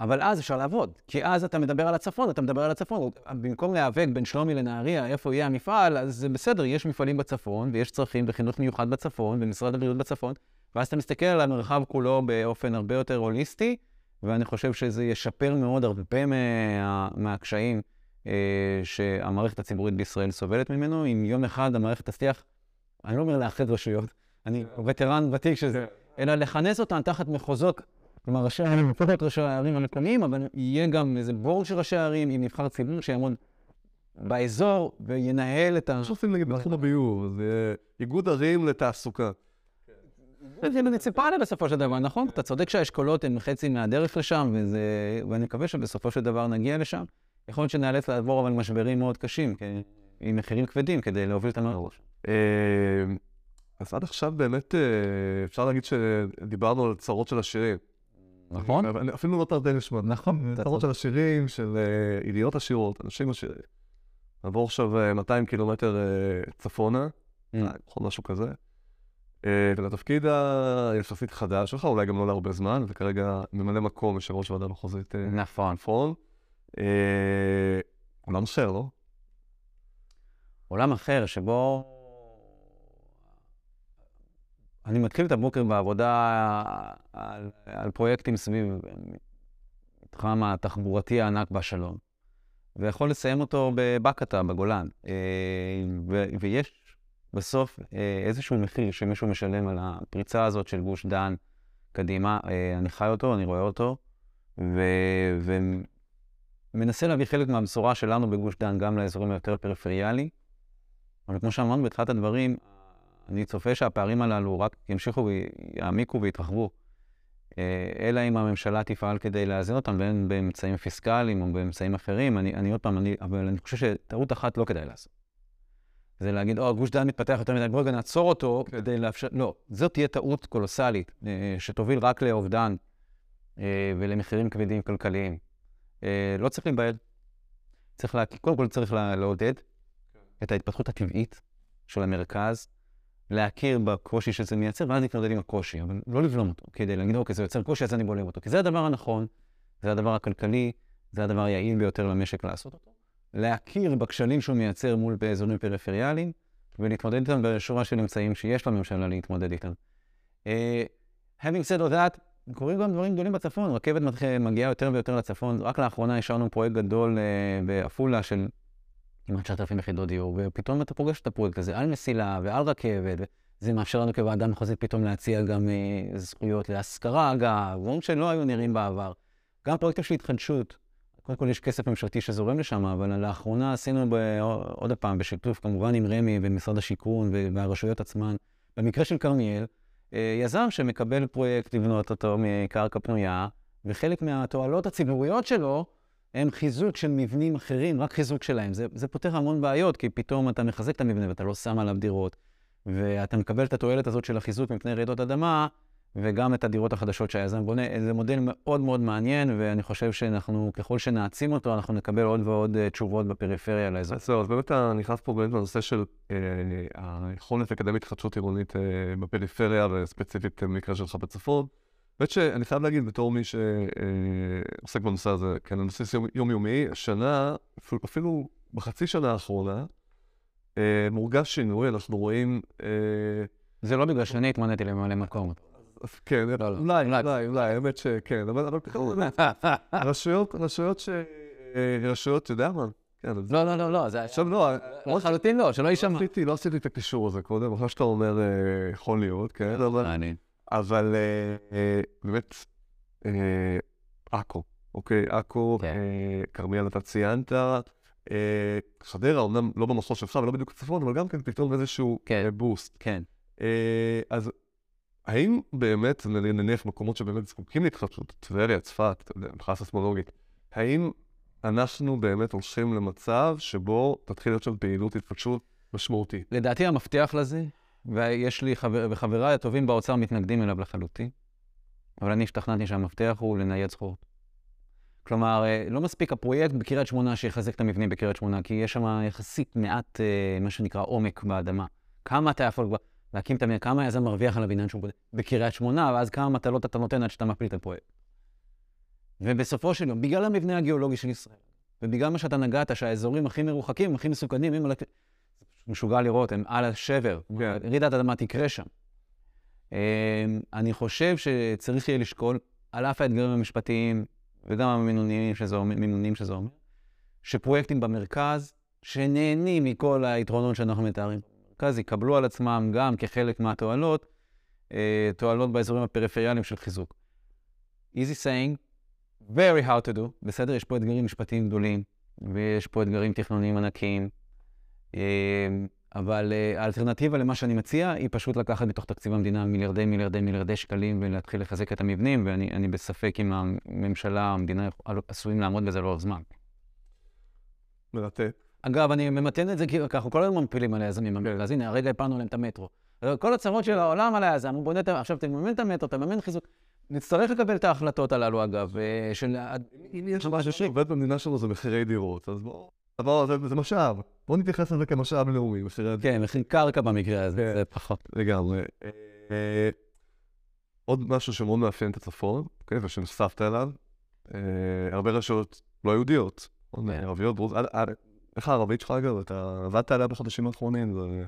אבל אז אפשר לעבוד, כי אז אתה מדבר על הצפון, אתה מדבר על הצפון. במקום להיאבק בין שלומי לנהריה, איפה יהיה המפעל, אז זה בסדר, יש מפעלים בצפון, ויש צרכים בחינוך מיוחד בצפון, במשרד הבריאות בצפון, ואז אתה מסתכל על המרחב כולו באופן הרבה יותר הוליסטי, ואני חושב שזה ישפר מאוד הרבה מה, מהקשיים אה, שהמערכת הציבורית בישראל סובלת ממנו. אם יום אחד המערכת תצליח, אני לא אומר לאחד רשויות, אני וטרן ותיק שזה, אלא לכנס אותן תחת מחוזות כלומר, ראשי הערים, לפחות את ראשי הערים המקומיים, אבל יהיה גם איזה בורד של ראשי הערים עם נבחר ציבור שיעמוד באזור וינהל את ה... מה שעושים נגיד בתחום הביוב, זה איגוד ערים לתעסוקה. זה מוניציפלי בסופו של דבר, נכון? אתה צודק שהאשכולות הן חצי מהדרך לשם, וזה... ואני מקווה שבסופו של דבר נגיע לשם. יכול להיות שנאלץ לעבור אבל משברים מאוד קשים, עם מחירים כבדים, כדי להוביל את המערכת. אז עד עכשיו באמת אפשר להגיד שדיברנו על צרות של עשירים. נכון? אפילו לא תרתי משמע. נכון. צרות של עשירים, של עיריות עשירות, אנשים עשירים. נעבור עכשיו 200 קילומטר צפונה, נכון, משהו כזה. ולתפקיד היחסית חדש שלך, אולי גם לא להרבה זמן, וכרגע ממלא מקום יושב ראש ועדה מחוזית. נכון. צפון. עולם אחר, לא? עולם אחר, שבו אני מתחיל את הבוקר בעבודה על, על פרויקטים סביב מתחם התחבורתי הענק בשלום, ויכול לסיים אותו בבקתה, בגולן. ו, ויש בסוף איזשהו מחיר שמישהו משלם על הפריצה הזאת של גוש דן קדימה. אני חי אותו, אני רואה אותו, ו, ומנסה להביא חלק מהבשורה שלנו בגוש דן גם לאזורים היותר פריפריאליים. אבל כמו שאמרנו בתחילת הדברים, אני צופה שהפערים הללו רק ימשיכו ויעמיקו ויתרחבו, אלא אם הממשלה תפעל כדי לאזן אותם, בין באמצעים פיסקליים או באמצעים אחרים. אני, אני עוד פעם, אני, אבל אני חושב שטעות אחת לא כדאי לעשות. זה להגיד, או, גוש דן מתפתח יותר מדי, בואו רגע נעצור אותו כן. כדי לאפשר... לא, זאת תהיה טעות קולוסלית, שתוביל רק לאובדן ולמחירים כבדים כלכליים. לא צריך להיבהל. צריך לה... קודם כל צריך לעודד כן. את ההתפתחות הטבעית של המרכז, להכיר בקושי שזה מייצר, ואז להתמודד עם הקושי, אבל לא לבלום אותו, כדי להגיד, אוקיי, זה יוצר קושי, אז אני בולם אותו. כי זה הדבר הנכון, זה הדבר הכלכלי, זה הדבר היעיל ביותר למשק לעשות אותו. להכיר בכשלים שהוא מייצר מול באזורים פריפריאליים, ולהתמודד איתם בשורה של אמצעים שיש לממשלה להתמודד איתם. Uh, having said all that, קורים גם דברים גדולים בצפון, רכבת מגיעה יותר ויותר לצפון. רק לאחרונה השארנו פרויקט גדול uh, בעפולה של כמעט 9,000 יחידות דיור, ופתאום אתה פוגש את הפרויקט הזה על מסילה ועל רכבת, וזה מאפשר לנו כוועדה מחוזית פתאום להציע גם אה, זכויות להשכרה, אגב, דברים שלא היו נראים בעבר. גם פרויקטים של התחדשות, קודם כל יש כסף ממשלתי שזורם לשם, אבל לאחרונה עשינו ב, עוד פעם, בשיתוף כמובן עם רמ"י ומשרד השיכון והרשויות עצמן, במקרה של כרמיאל, אה, יזם שמקבל פרויקט לבנות אותו מקרקע פנויה, וחלק מהתועלות הציבוריות שלו, הם חיזוק של מבנים אחרים, רק חיזוק שלהם. זה, זה פותר המון בעיות, כי פתאום אתה מחזק את המבנה ואתה לא שם עליו דירות, ואתה מקבל את התועלת הזאת של החיזוק מפני רעידות אדמה, וגם את הדירות החדשות שהיזם בונה. זה מודל מאוד מאוד מעניין, ואני חושב שאנחנו, ככל שנעצים אותו, אנחנו נקבל עוד ועוד uh, תשובות בפריפריה לאזור. זהו, אז באמת אתה נכנס פה באמת לנושא של אה, היכולת לקדם התחדשות עירונית אה, בפריפריה, וספציפית במקרה שלך בצפון. באמת שאני חייב להגיד, בתור מי שעוסק בנושא הזה, כן, הנושא יומיומי, השנה, אפילו בחצי שנה האחרונה, מורגש שינוי, אנחנו רואים... זה לא בגלל שאני התמניתי לממלא מקום. כן, אולי, אולי, אולי, האמת שכן, אבל רשויות, רשויות ש... רשויות, אתה יודע מה? לא, לא, לא, לא, זה עכשיו לא, לחלוטין לא, שלא יישמע. לא עשיתי את הקישור הזה קודם, אחרי שאתה אומר יכול להיות, כן, אבל... אבל אה, באמת, אה, עכו, אוקיי? עכו, כן. אה, כרמיאל אתה ציינת, חדרה, אמנם לא במחוז שלך ולא בדיוק צפון, אבל גם כן פתאום איזשהו כן. בוסט. כן. אז האם באמת, נניח מקומות שבאמת זקוקים להתחדשות, טבריה, צפת, אתה יודע, מבחינה ססמולוגית, האם אנחנו באמת הולכים למצב שבו תתחיל להיות שם פעילות התחדשות משמעותית? לדעתי המפתח לזה ויש לי חבר, וחבריי הטובים באוצר מתנגדים אליו לחלוטין, אבל אני השתכנעתי שהמפתח הוא לנייד סחורות. כלומר, אה, לא מספיק הפרויקט בקריית שמונה שיחזק את המבנים בקריית שמונה, כי יש שם יחסית מעט, אה, מה שנקרא, עומק באדמה. כמה אתה יכול כבר להקים את המבנה, כמה היזם מרוויח על הבניין שהוא בונה בקריית שמונה, ואז כמה מטלות אתה נותן עד שאתה מפיל את הפרויקט. ובסופו של יום, בגלל המבנה הגיאולוגי של ישראל, ובגלל מה שאתה נגעת, שהאזורים הכי מרוחקים, הכי מסוכנים, הם על... משוגע לראות, הם על השבר. כן. רעידת אדמה תקרה שם. אה, אני חושב שצריך יהיה לשקול, על אף האתגרים המשפטיים וגם המינונים שזה אומר, מינונים שזה אומר, שפרויקטים במרכז, שנהנים מכל היתרונות שאנחנו מתארים במרכז, יקבלו על עצמם גם כחלק מהתועלות, אה, תועלות באזורים הפריפריאליים של חיזוק. easy saying, very hard to do, בסדר? יש פה אתגרים משפטיים גדולים, ויש פה אתגרים תכנוניים ענקיים, אבל אה, האלטרנטיבה למה שאני מציע היא פשוט לקחת מתוך תקציב המדינה מיליארדי מיליארדי מיליארדי שקלים ולהתחיל לחזק את המבנים, ואני בספק אם הממשלה, המדינה עשויים לעמוד בזה לאורך זמן. מרתק. אגב, אני ממתן את זה כי אנחנו כל הזמן מפילים על היזמים, כן. אז הנה, הרגע הפלנו להם את המטרו. כל הצרות של העולם על היזם, הוא בונה את... עכשיו, אתה מממן את המטרו, אתה מממן חיזוק. נצטרך לקבל את ההחלטות הללו, אגב, אה, של... אם יש משהו שעובד במדינה שלנו זה מחירי דירות, אז בואו... זה משאב. בואו נתייחס לזה כמשאב לאומי. מחירי... כן, מחיר קרקע במקרה הזה, כן. זה פחות. לגמרי. אה, עוד משהו שמאוד מאפיין את הצפון, אוקיי, ושנחשפת אליו, אה, הרבה רשויות לא יהודיות, כן. ערביות, דרוז, איך הערבית שלך אגב? אתה עבדת עליה בחודשים האחרונים, זה...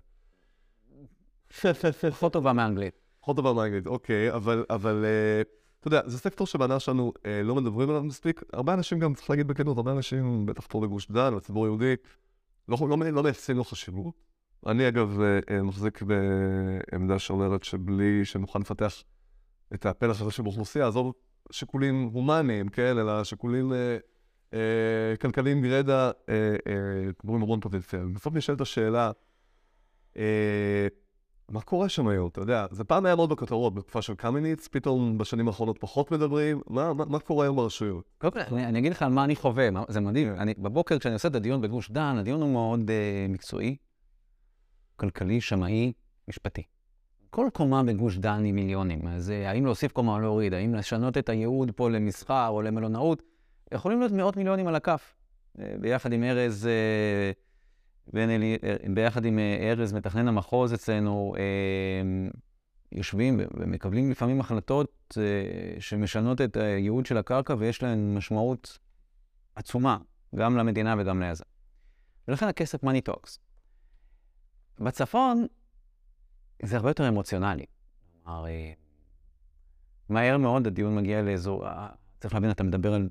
פחות טובה מאנגלית. פחות טובה מאנגלית, אוקיי, אבל... אה, אתה יודע, זה סקטור שבענה שלנו אה, לא מדברים עליו מספיק. הרבה אנשים גם, צריך להגיד בכנות, הרבה אנשים, בטח פה בגוש דן, בציבור היהודי, לא, לא, לא מייחסים לו חשיבות. אני אגב אה, אה, מחזיק בעמדה שאומרת שבלי שנוכל לפתח את הפלח הזה של האוכלוסייה, עזוב שיקולים הומניים, כן, אלא שיקולים אה, כלכליים גרידא, דברים המון פוטנציאל. בסוף נשאלת השאלה, מה קורה שם היום? אתה יודע, זה פעם היה מאוד בכותרות, בתקופה של קמיניץ, פתאום בשנים האחרונות פחות מדברים, מה, מה, מה קורה היום ברשויות? קודם כל, אני, אני אגיד לך על מה אני חווה, זה מדהים. כן. אני, בבוקר כשאני עושה את הדיון בגוש דן, הדיון הוא מאוד uh, מקצועי, כלכלי, שמאי, משפטי. כל קומה בגוש דן היא מיליונים, אז uh, האם להוסיף קומה או להוריד, האם לשנות את הייעוד פה למסחר או למלונאות, יכולים להיות מאות מיליונים על הכף. Uh, ביחד עם ארז... Uh, ביחד עם אה, ארז, מתכנן המחוז אצלנו, אה, יושבים ומקבלים לפעמים החלטות שמשנות את הייעוד של הקרקע ויש להן משמעות עצומה, גם למדינה וגם ליזם. ולכן הכסף money talks. בצפון זה הרבה יותר אמוציונלי. כלומר, מהר מאוד הדיון מגיע לאזור, צריך להבין, אתה מדבר על,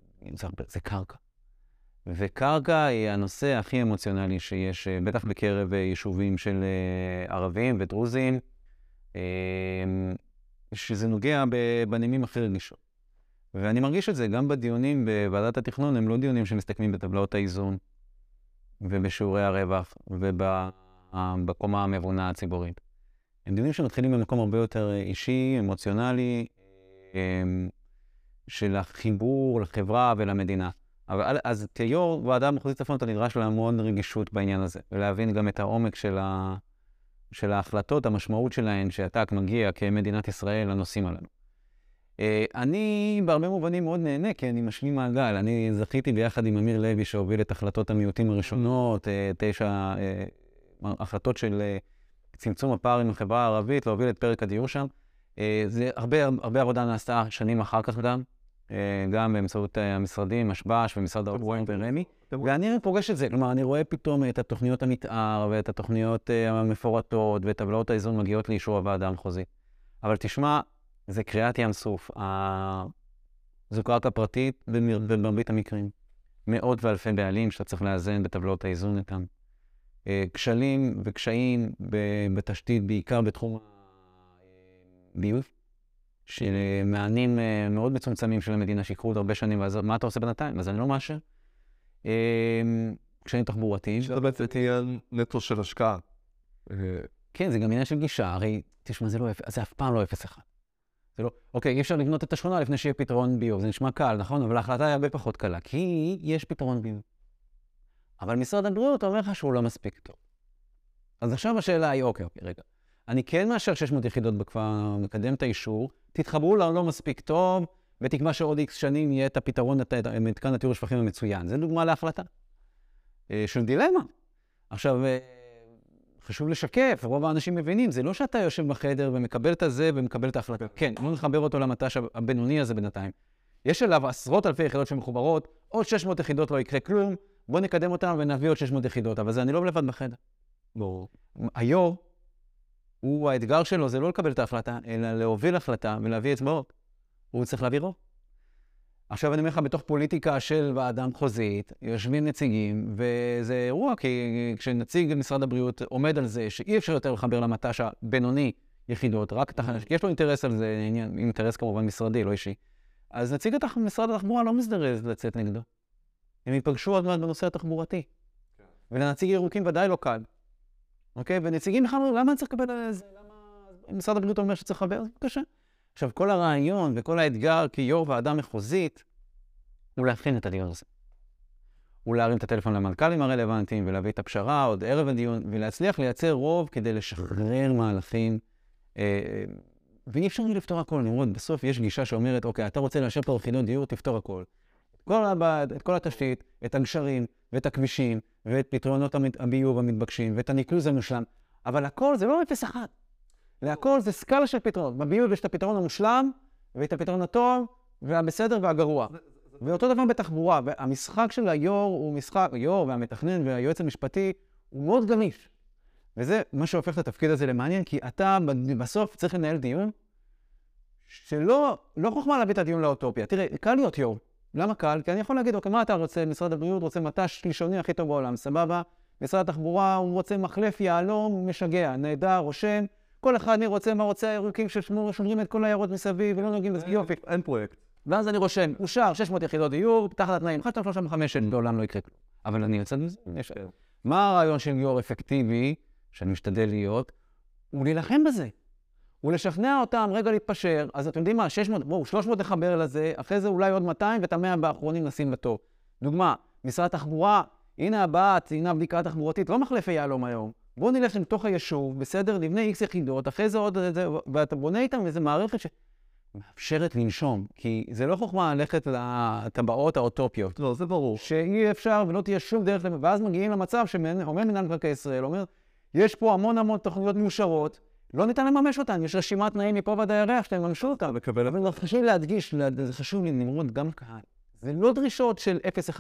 זה קרקע. וקרקע היא הנושא הכי אמוציונלי שיש, אה, בטח בקרב אה, יישובים של אה, ערבים ודרוזים, שזה נוגע בנימים הכי רגישות. ואני מרגיש את זה גם בדיונים בוועדת התכנון, הם לא דיונים שמסתכמים בטבלאות האיזון ובשיעורי הרווח ובקומה המבונה הציבורית. הם דיונים שמתחילים במקום הרבה יותר אישי, אמוציונלי, של החיבור לחברה ולמדינה. אבל אז כיו"ר ועדה מחוזית צפון אתה נדרש להמון רגישות בעניין הזה, ולהבין גם את העומק של, ה... של ההחלטות, המשמעות שלהן, שאתה מגיע כמדינת ישראל לנושאים הללו. אה, אני בהרבה מובנים מאוד נהנה, כי אני משלים מעגל. אני זכיתי ביחד עם אמיר לוי, שהוביל את החלטות המיעוטים הראשונות, אה, תשע אה, החלטות של צמצום הפער עם החברה הערבית, להוביל את פרק הדיור שם. זה הרבה, הרבה עבודה נעשתה שנים אחר כך גם. אה, גם באמצעות אה, המשרדים, משב"ש ומשרד האוצר ורמ"י, ואני פוגש את זה, כלומר, אני רואה פתאום את התוכניות המתאר ואת התוכניות אה, המפורטות וטבלאות האיזון מגיעות לאישור הוועדה המחוזית. אבל תשמע, זה קריעת ים סוף. זו קרקע פרטית במרבית המקרים. מאות ואלפי בעלים שאתה צריך לאזן בטבלאות האיזון איתם. כשלים וקשיים בתשתית, בעיקר בתחום הביוב. שמענים אה, מאוד מצומצמים של המדינה שיקחו עוד הרבה שנים, ואז מה אתה עושה בינתיים? אז אני לא מאשר. אמ, קשיים תחבורתיים. שזה בעצם עניין נטו של השקעה. אה, כן, זה גם עניין של גישה. הרי, תשמע, זה, לא, זה אף פעם לא אפס אחד. זה לא, אוקיי, אי אפשר לבנות את השכונה לפני שיהיה פתרון ביוב. זה נשמע קל, נכון? אבל ההחלטה היא הרבה פחות קלה, כי יש פתרון ביוב. אבל משרד הבריאות אומר לך שהוא לא מספיק טוב. אז עכשיו השאלה היא, אוקיי, אוקיי, רגע. אני כן מאשר 600 יחידות בכפר, מקדם את האישור, תתחברו לא, לא מספיק טוב, בתקווה שעוד איקס שנים יהיה את הפתרון, את מתקן הטיהור השפכים המצוין. זו דוגמה להחלטה אה, של דילמה. עכשיו, אה, חשוב לשקף, רוב האנשים מבינים, זה לא שאתה יושב בחדר ומקבל את הזה ומקבל את ההחלטה. כן, בוא נחבר אותו למט"ש הבינוני הזה בינתיים. יש אליו עשרות אלפי יחידות שמחוברות, עוד 600 יחידות לא יקרה כלום, בוא נקדם אותן ונביא עוד 600 יחידות, אבל זה אני לא לבד בחדר. ברור. היו"ר, הוא, האתגר שלו זה לא לקבל את ההחלטה, אלא להוביל החלטה ולהביא אצבעות. הוא צריך להביא רוב. עכשיו אני אומר לך, בתוך פוליטיקה של ועדה מחוזית, יושבים נציגים, וזה אירוע, כי כשנציג משרד הבריאות עומד על זה שאי אפשר יותר לחבר למט"ש הבינוני יחידות, רק תחנה, כי יש לו אינטרס על זה, עניין, אינטרס כמובן משרדי, לא אישי. אז נציג התח... משרד התחבורה לא מזדרז לצאת נגדו. הם ייפגשו עוד מעט בנושא התחבורתי. כן. ולנציג ירוקים ודאי לא קל. אוקיי? ונציגים בכלל אומרים, למה אני צריך לקבל על זה? למה... משרד הבריאות אומר שצריך לחבר? זה קשה. עכשיו, כל הרעיון וכל האתגר כיו"ר ועדה מחוזית, הוא להכין את הדיון הזה. הוא להרים את הטלפון למנכ"לים הרלוונטיים ולהביא את הפשרה עוד ערב הדיון, ולהצליח לייצר רוב כדי לשחרר מהלכים. אה, אה, ואי אפשר לפתור הכל, נמרוד, בסוף יש גישה שאומרת, אוקיי, אתה רוצה לאשר פה יחידות דיור, תפתור הכל. כל הבד, את כל התשתית, את הגשרים, ואת הכבישים, ואת פתרונות הביוב המתבקשים, ואת הניקוז המושלם, אבל הכל זה לא אפס אחד. להכל זה סקאלה של פתרונות. בביוב יש את הפתרון המושלם, ואת הפתרון הטוב, והבסדר והגרוע. ואותו דבר בתחבורה, והמשחק של היו"ר הוא משחק, היו"ר והמתכנן והיועץ המשפטי הוא מאוד גמיש. וזה מה שהופך את התפקיד הזה למעניין, כי אתה בסוף צריך לנהל דיון שלא, לא חוכמה להביא את הדיון לאוטופיה. תראה, קל להיות יו"ר. למה קל? כי אני יכול להגיד, אוקיי, מה אתה רוצה? משרד הבריאות רוצה מט"ש שלישוני הכי טוב בעולם, סבבה? משרד התחבורה, הוא רוצה מחלף יהלום, משגע, נהדר, רושם. כל אחד מי רוצה, מה רוצה הירוקים ששומרים את כל העיירות מסביב ולא נוגעים בזה, יופי. אין פרויקט. ואז אני רושם, אושר 600 יחידות דיור, תחת התנאים, 1, 2, 3, 4, 5, לעולם לא יקרה כלום. אבל אני יוצא מזה, מה הרעיון של יו"ר אפקטיבי, שאני משתדל להיות? הוא להילחם בזה. הוא לשכנע אותם רגע להתפשר, אז אתם יודעים מה, 600, בואו, 300 נחבר לזה, אחרי זה אולי עוד 200 ואת המאה באחרונים נשים בתור. דוגמה, משרד התחבורה, הנה הבאה, ציינה בדיקה תחבורתית, לא מחלפי יהלום היום. בואו נלך לתוך היישוב, בסדר, נבנה איקס יחידות, אחרי זה עוד, זה, ואתה בונה איתם איזו מערכת שמאפשרת לנשום, כי זה לא חוכמה ללכת לטבעות האוטופיות. לא, זה ברור. שאי אפשר ולא תהיה שום דרך, ואז מגיעים למצב שאומר מנהל מקרקעי ישראל, אומר, יש פה המון המון תוכניות מאושרות, לא ניתן לממש אותן, יש רשימת תנאים מפה ועד הירח שאתם יממשו אותן. מקבל. אבל חשוב להדגיש, זה חשוב לי, נמרוד, גם קהל. זה לא דרישות של 0-1.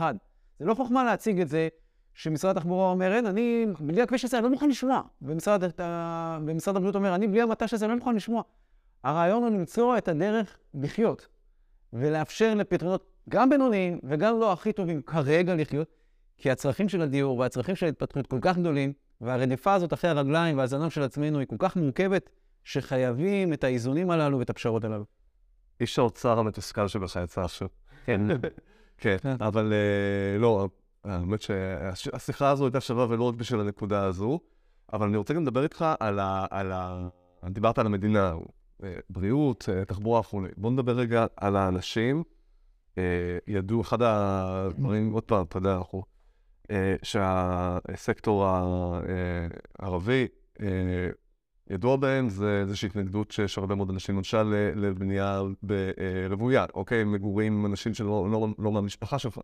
זה לא חוכמה להציג את זה שמשרד התחבורה אומר, אין, אני, בלי הכביש הזה אני לא מוכן לשמוע. ומשרד, ומשרד הבריאות אומר, אני בלי המט"ש הזה לא מוכן לשמוע. הרעיון הוא למצוא את הדרך לחיות, ולאפשר לפתרונות גם בינוניים וגם לא הכי טובים כרגע לחיות, כי הצרכים של הדיור והצרכים של ההתפתחות כל כך גדולים, והרדיפה הזאת אחרי הרגליים והזנב של עצמנו היא כל כך מורכבת, שחייבים את האיזונים הללו ואת הפשרות הללו. איש האוצר המתוסכל שבך יצא עכשיו. כן. כן, אבל אה, לא, האמת שהשיחה הזו הייתה שווה ולא רק בשביל הנקודה הזו, אבל אני רוצה גם לדבר איתך על ה... על ה... דיברת על המדינה, אה, בריאות, אה, תחבורה וכולי. בוא נדבר רגע על האנשים. ידעו, אחד הדברים, עוד פעם, אתה יודע, אנחנו... שהסקטור הערבי ידוע בהם זה איזושהי התנגדות שיש הרבה מאוד אנשים, למשל לבנייה רוויה, אוקיי? מגורים אנשים שלא לא, לא מהמשפחה שלך.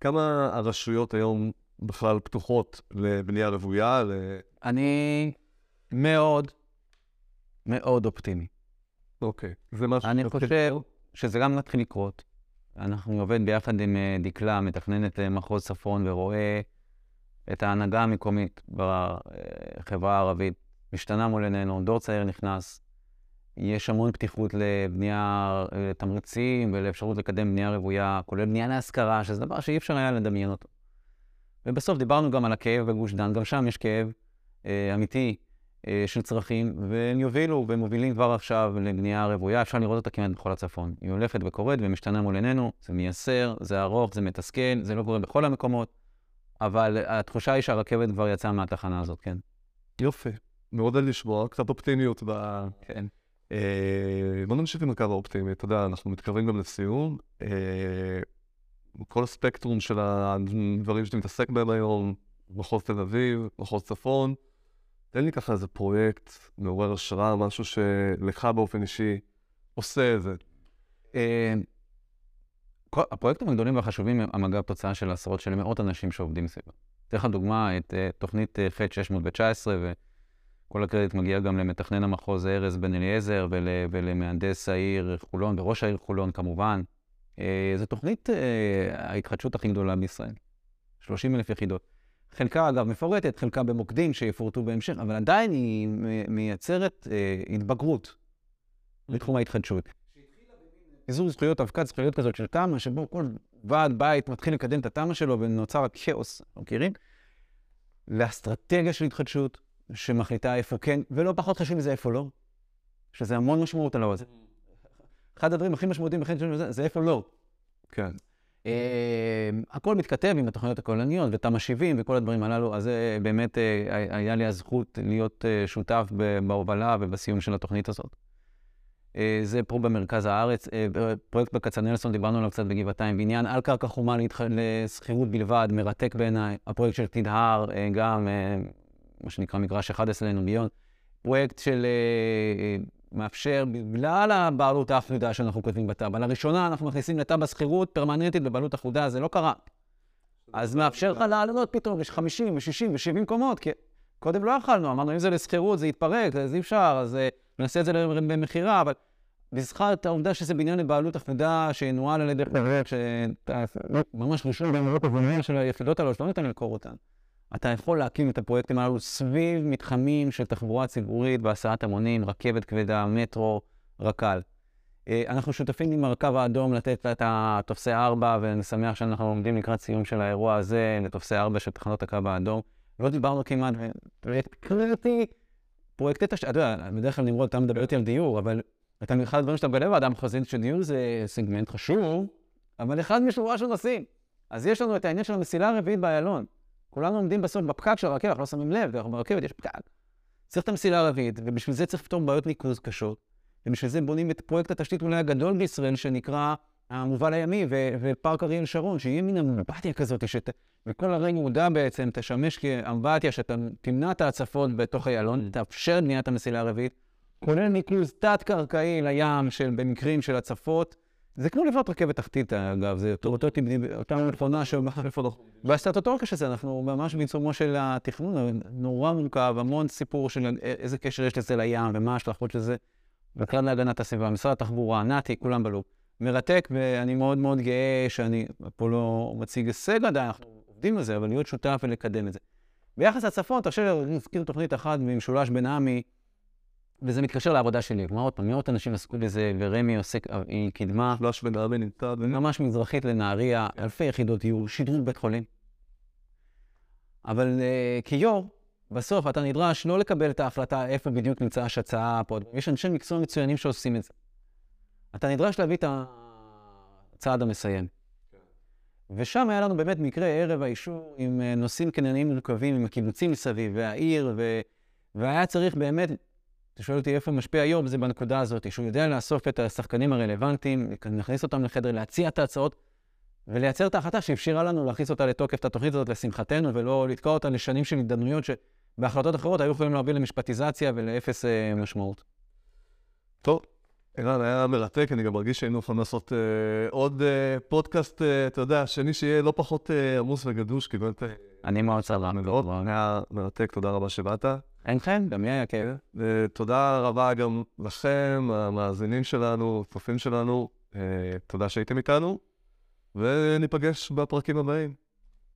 כמה הרשויות היום בכלל פתוחות לבנייה רוויה? ל... אני מאוד, מאוד אופטימי. אוקיי, זה משהו... אני חושב שזה גם מתחיל לקרות. אנחנו עובד ביחד עם אה, דקלה, מתכננת אה, מחוז צפון, ורואה את ההנהגה המקומית בחברה הערבית. משתנה מול עינינו, דור צעיר נכנס, יש המון פתיחות לבנייה, לתמריצים ולאפשרות לקדם בנייה רוויה, כולל בנייה להשכרה, שזה דבר שאי אפשר היה לדמיין אותו. ובסוף דיברנו גם על הכאב בגוש דן, גם שם יש כאב אה, אמיתי. אה, של צרכים, והם יובילו ומובילים כבר עכשיו לבנייה רוויה, אפשר לראות אותה כמעט בכל הצפון. היא הולכת וקורית ומשתנה מול עינינו, זה מייסר, זה ארוך, זה מתסכל, זה לא קורה בכל המקומות, אבל התחושה היא שהרכבת כבר יצאה מהתחנה הזאת, כן. יופי. מעודד לשמוע, קצת אופטימיות ב... כן. אה, בוא נמשיך עם הקו האופטימי, אתה יודע, אנחנו מתקרבים גם לסיום. אה, כל הספקטרום של הדברים שאתה מתעסק בהם היום, מחוז תל אביב, מחוז צפון, תן לי ככה איזה פרויקט מעורר השראה, משהו שלך באופן אישי עושה איזה. אה, כל- הפרויקטים הגדולים והחשובים הם אגב תוצאה של עשרות של מאות אנשים שעובדים סביבם. אתן לך דוגמה, את אה, תוכנית אה, ח' 619, וכל הקרדיט מגיע גם למתכנן המחוז ארז בן אליעזר ול, ולמהנדס העיר חולון וראש העיר חולון כמובן. אה, זו תוכנית ההתחדשות הכי גדולה בישראל. 30 אלף יחידות. חלקה אגב מפורטת, חלקה במוקדים שיפורטו בהמשך, אבל עדיין היא מייצרת אה, התבגרות בתחום ההתחדשות. איזור זכויות, אבקת זכויות כזאת של תמ"א, שבו כל ועד בית מתחיל לקדם את התמ"א שלו ונוצר הכאוס, מכירים? לאסטרטגיה של התחדשות, שמחליטה איפה כן, ולא פחות חשוב מזה איפה לא, שזה המון משמעות על זה. אחד הדברים הכי משמעותיים בחיים שלנו זה, זה איפה לא. כן. אה, הכל מתכתב עם התוכניות הכוללניות ותמ"א 70 וכל הדברים הללו, אז באמת אה, היה לי הזכות להיות אה, שותף בהובלה ובסיום של התוכנית הזאת. זה פה במרכז הארץ, פרויקט בכצנלסון, דיברנו עליו קצת בגבעתיים, בניין על קרקע חומה לשכירות בלבד, מרתק בעיניי. הפרויקט של תדהר, גם מה שנקרא מגרש 11 לנוגיון. פרויקט של מאפשר, בגלל הבעלות האחודה שאנחנו כותבים בתב"ע, לראשונה אנחנו מכניסים לתב"ע שכירות פרמננטית בבעלות אחודה, זה לא קרה. אז מאפשר לך לעלות פתאום, יש 50 ו-60 ו-70 קומות, כי קודם לא יכלנו, אמרנו, אם זה לשכירות זה יתפרק, אז אי אפשר, אז אה, נעשה את זה במכירה, אבל בזכר את העובדה שזה בניין לבעלות אחודה שינוהל על ידי חברות, שממש ראשון באירופה ובניין של היחידות הללו, שלא ניתן למכור אותן. אתה יכול להקים את הפרויקטים הללו סביב מתחמים של תחבורה ציבורית בהסעת המונים, רכבת כבדה, מטרו, רק"ל. אה, אנחנו שותפים עם הקו האדום לתת את הטופסי 4, ואני שמח שאנחנו עומדים לקראת סיום של האירוע הזה, לטופסי 4 של תחנות הקו האדום. לא דיברנו כמעט, פרויקט קריטי, פרויקטי תשתית, אתה יודע, בדרך כלל נמרוד, אתה מדבר איתי על דיור, אבל אתה אחד הדברים שאתה מגלה באדם חזית שדיור זה סגמנט חשוב, אבל אחד משורה של נושאים. אז יש לנו את העניין של המסילה הרביעית באיילון. כולנו עומדים בסוף בפקק של הרכבת, אנחנו לא שמים לב, אנחנו ברכבת יש פקק. צריך את המסילה הרביעית, ובשביל זה צריך לפתור בעיות ניקוז קשות, ובשביל זה בונים את פרויקט התשתית אולי הגדול בישראל, שנקרא המובל הימי ו- ופארק אריאל שרון, שיהיה מין אמבטיה כזאת, שת... וכל הרי יהודה בעצם תשמש כאמבטיה, שאתה תמנע את ההצפות בתוך איילון, תאפשר את בניית המסילה הרביעית, כולל ניקוז תת-קרקעי לים של, במקרים של הצפות. זה כמו לבנות רכבת תחתית, אגב, זה אותו, אותו, אותה מכונה ש... בסטטוטוריקה של זה, אנחנו ממש בעיצומו של התכנון, נורא מורכב, המון סיפור של איזה קשר יש לזה לים ומה ההשלכות של זה. וכלל להגנת הסביבה, משרד התחבורה, נתי, כולם בלופ. מרתק, ואני מאוד מאוד גאה שאני פה לא מציג הישג עדיין, אנחנו עובדים על זה, אבל להיות שותף ולקדם את זה. ביחס לצפון, תרשה לי להזכיר תוכנית אחת ממשולש בן עמי, וזה מתקשר לעבודה שלי. כלומר, עוד פעם, מאות אנשים עסקו בזה, ורמי עוסק, היא קידמה. משולש בן עמי נמצא, ממש מזרחית לנהריה, אלפי יחידות דיור, שדרוג בית חולים. אבל uh, כיו"ר, בסוף אתה נדרש לא לקבל את ההחלטה איפה בדיוק נמצא השצ"פ, פה, יש אנשי מקצוע מצוינים שעושים את זה. אתה נדרש להביא את הצעד המסיים. ושם היה לנו באמת מקרה ערב האישור עם נושאים קנייניים מורכבים, עם הקיבוצים מסביב, והעיר, ו... והיה צריך באמת, אתה שואל אותי איפה משפיע היום, זה בנקודה הזאת, שהוא יודע לאסוף את השחקנים הרלוונטיים, להכניס אותם לחדר, להציע את ההצעות, ולייצר את ההחלטה שאפשרה לנו להכניס אותה לתוקף, את התוכנית הזאת לשמחתנו, ולא לתקוע אותה לשנים של התדמנויות שבהחלטות אחרות היו יכולים להביא למשפטיזציה ולאפס אה, משמעות. טוב, ערן, היה מרתק, אני גם מרגיש שהיינו יכולים לעשות אה, עוד אה, פודקאסט, אה, אתה יודע, שני שיהיה לא פחות אה, עמוס וגדוש, כי באמת... אה, אני מאוד. מאוד, היה מרתק, תודה רבה שבאת. אין כן, גם לי היה כיף. ותודה רבה גם לכם, המאזינים שלנו, צופים שלנו, אה, תודה שהייתם איתנו, וניפגש בפרקים הבאים.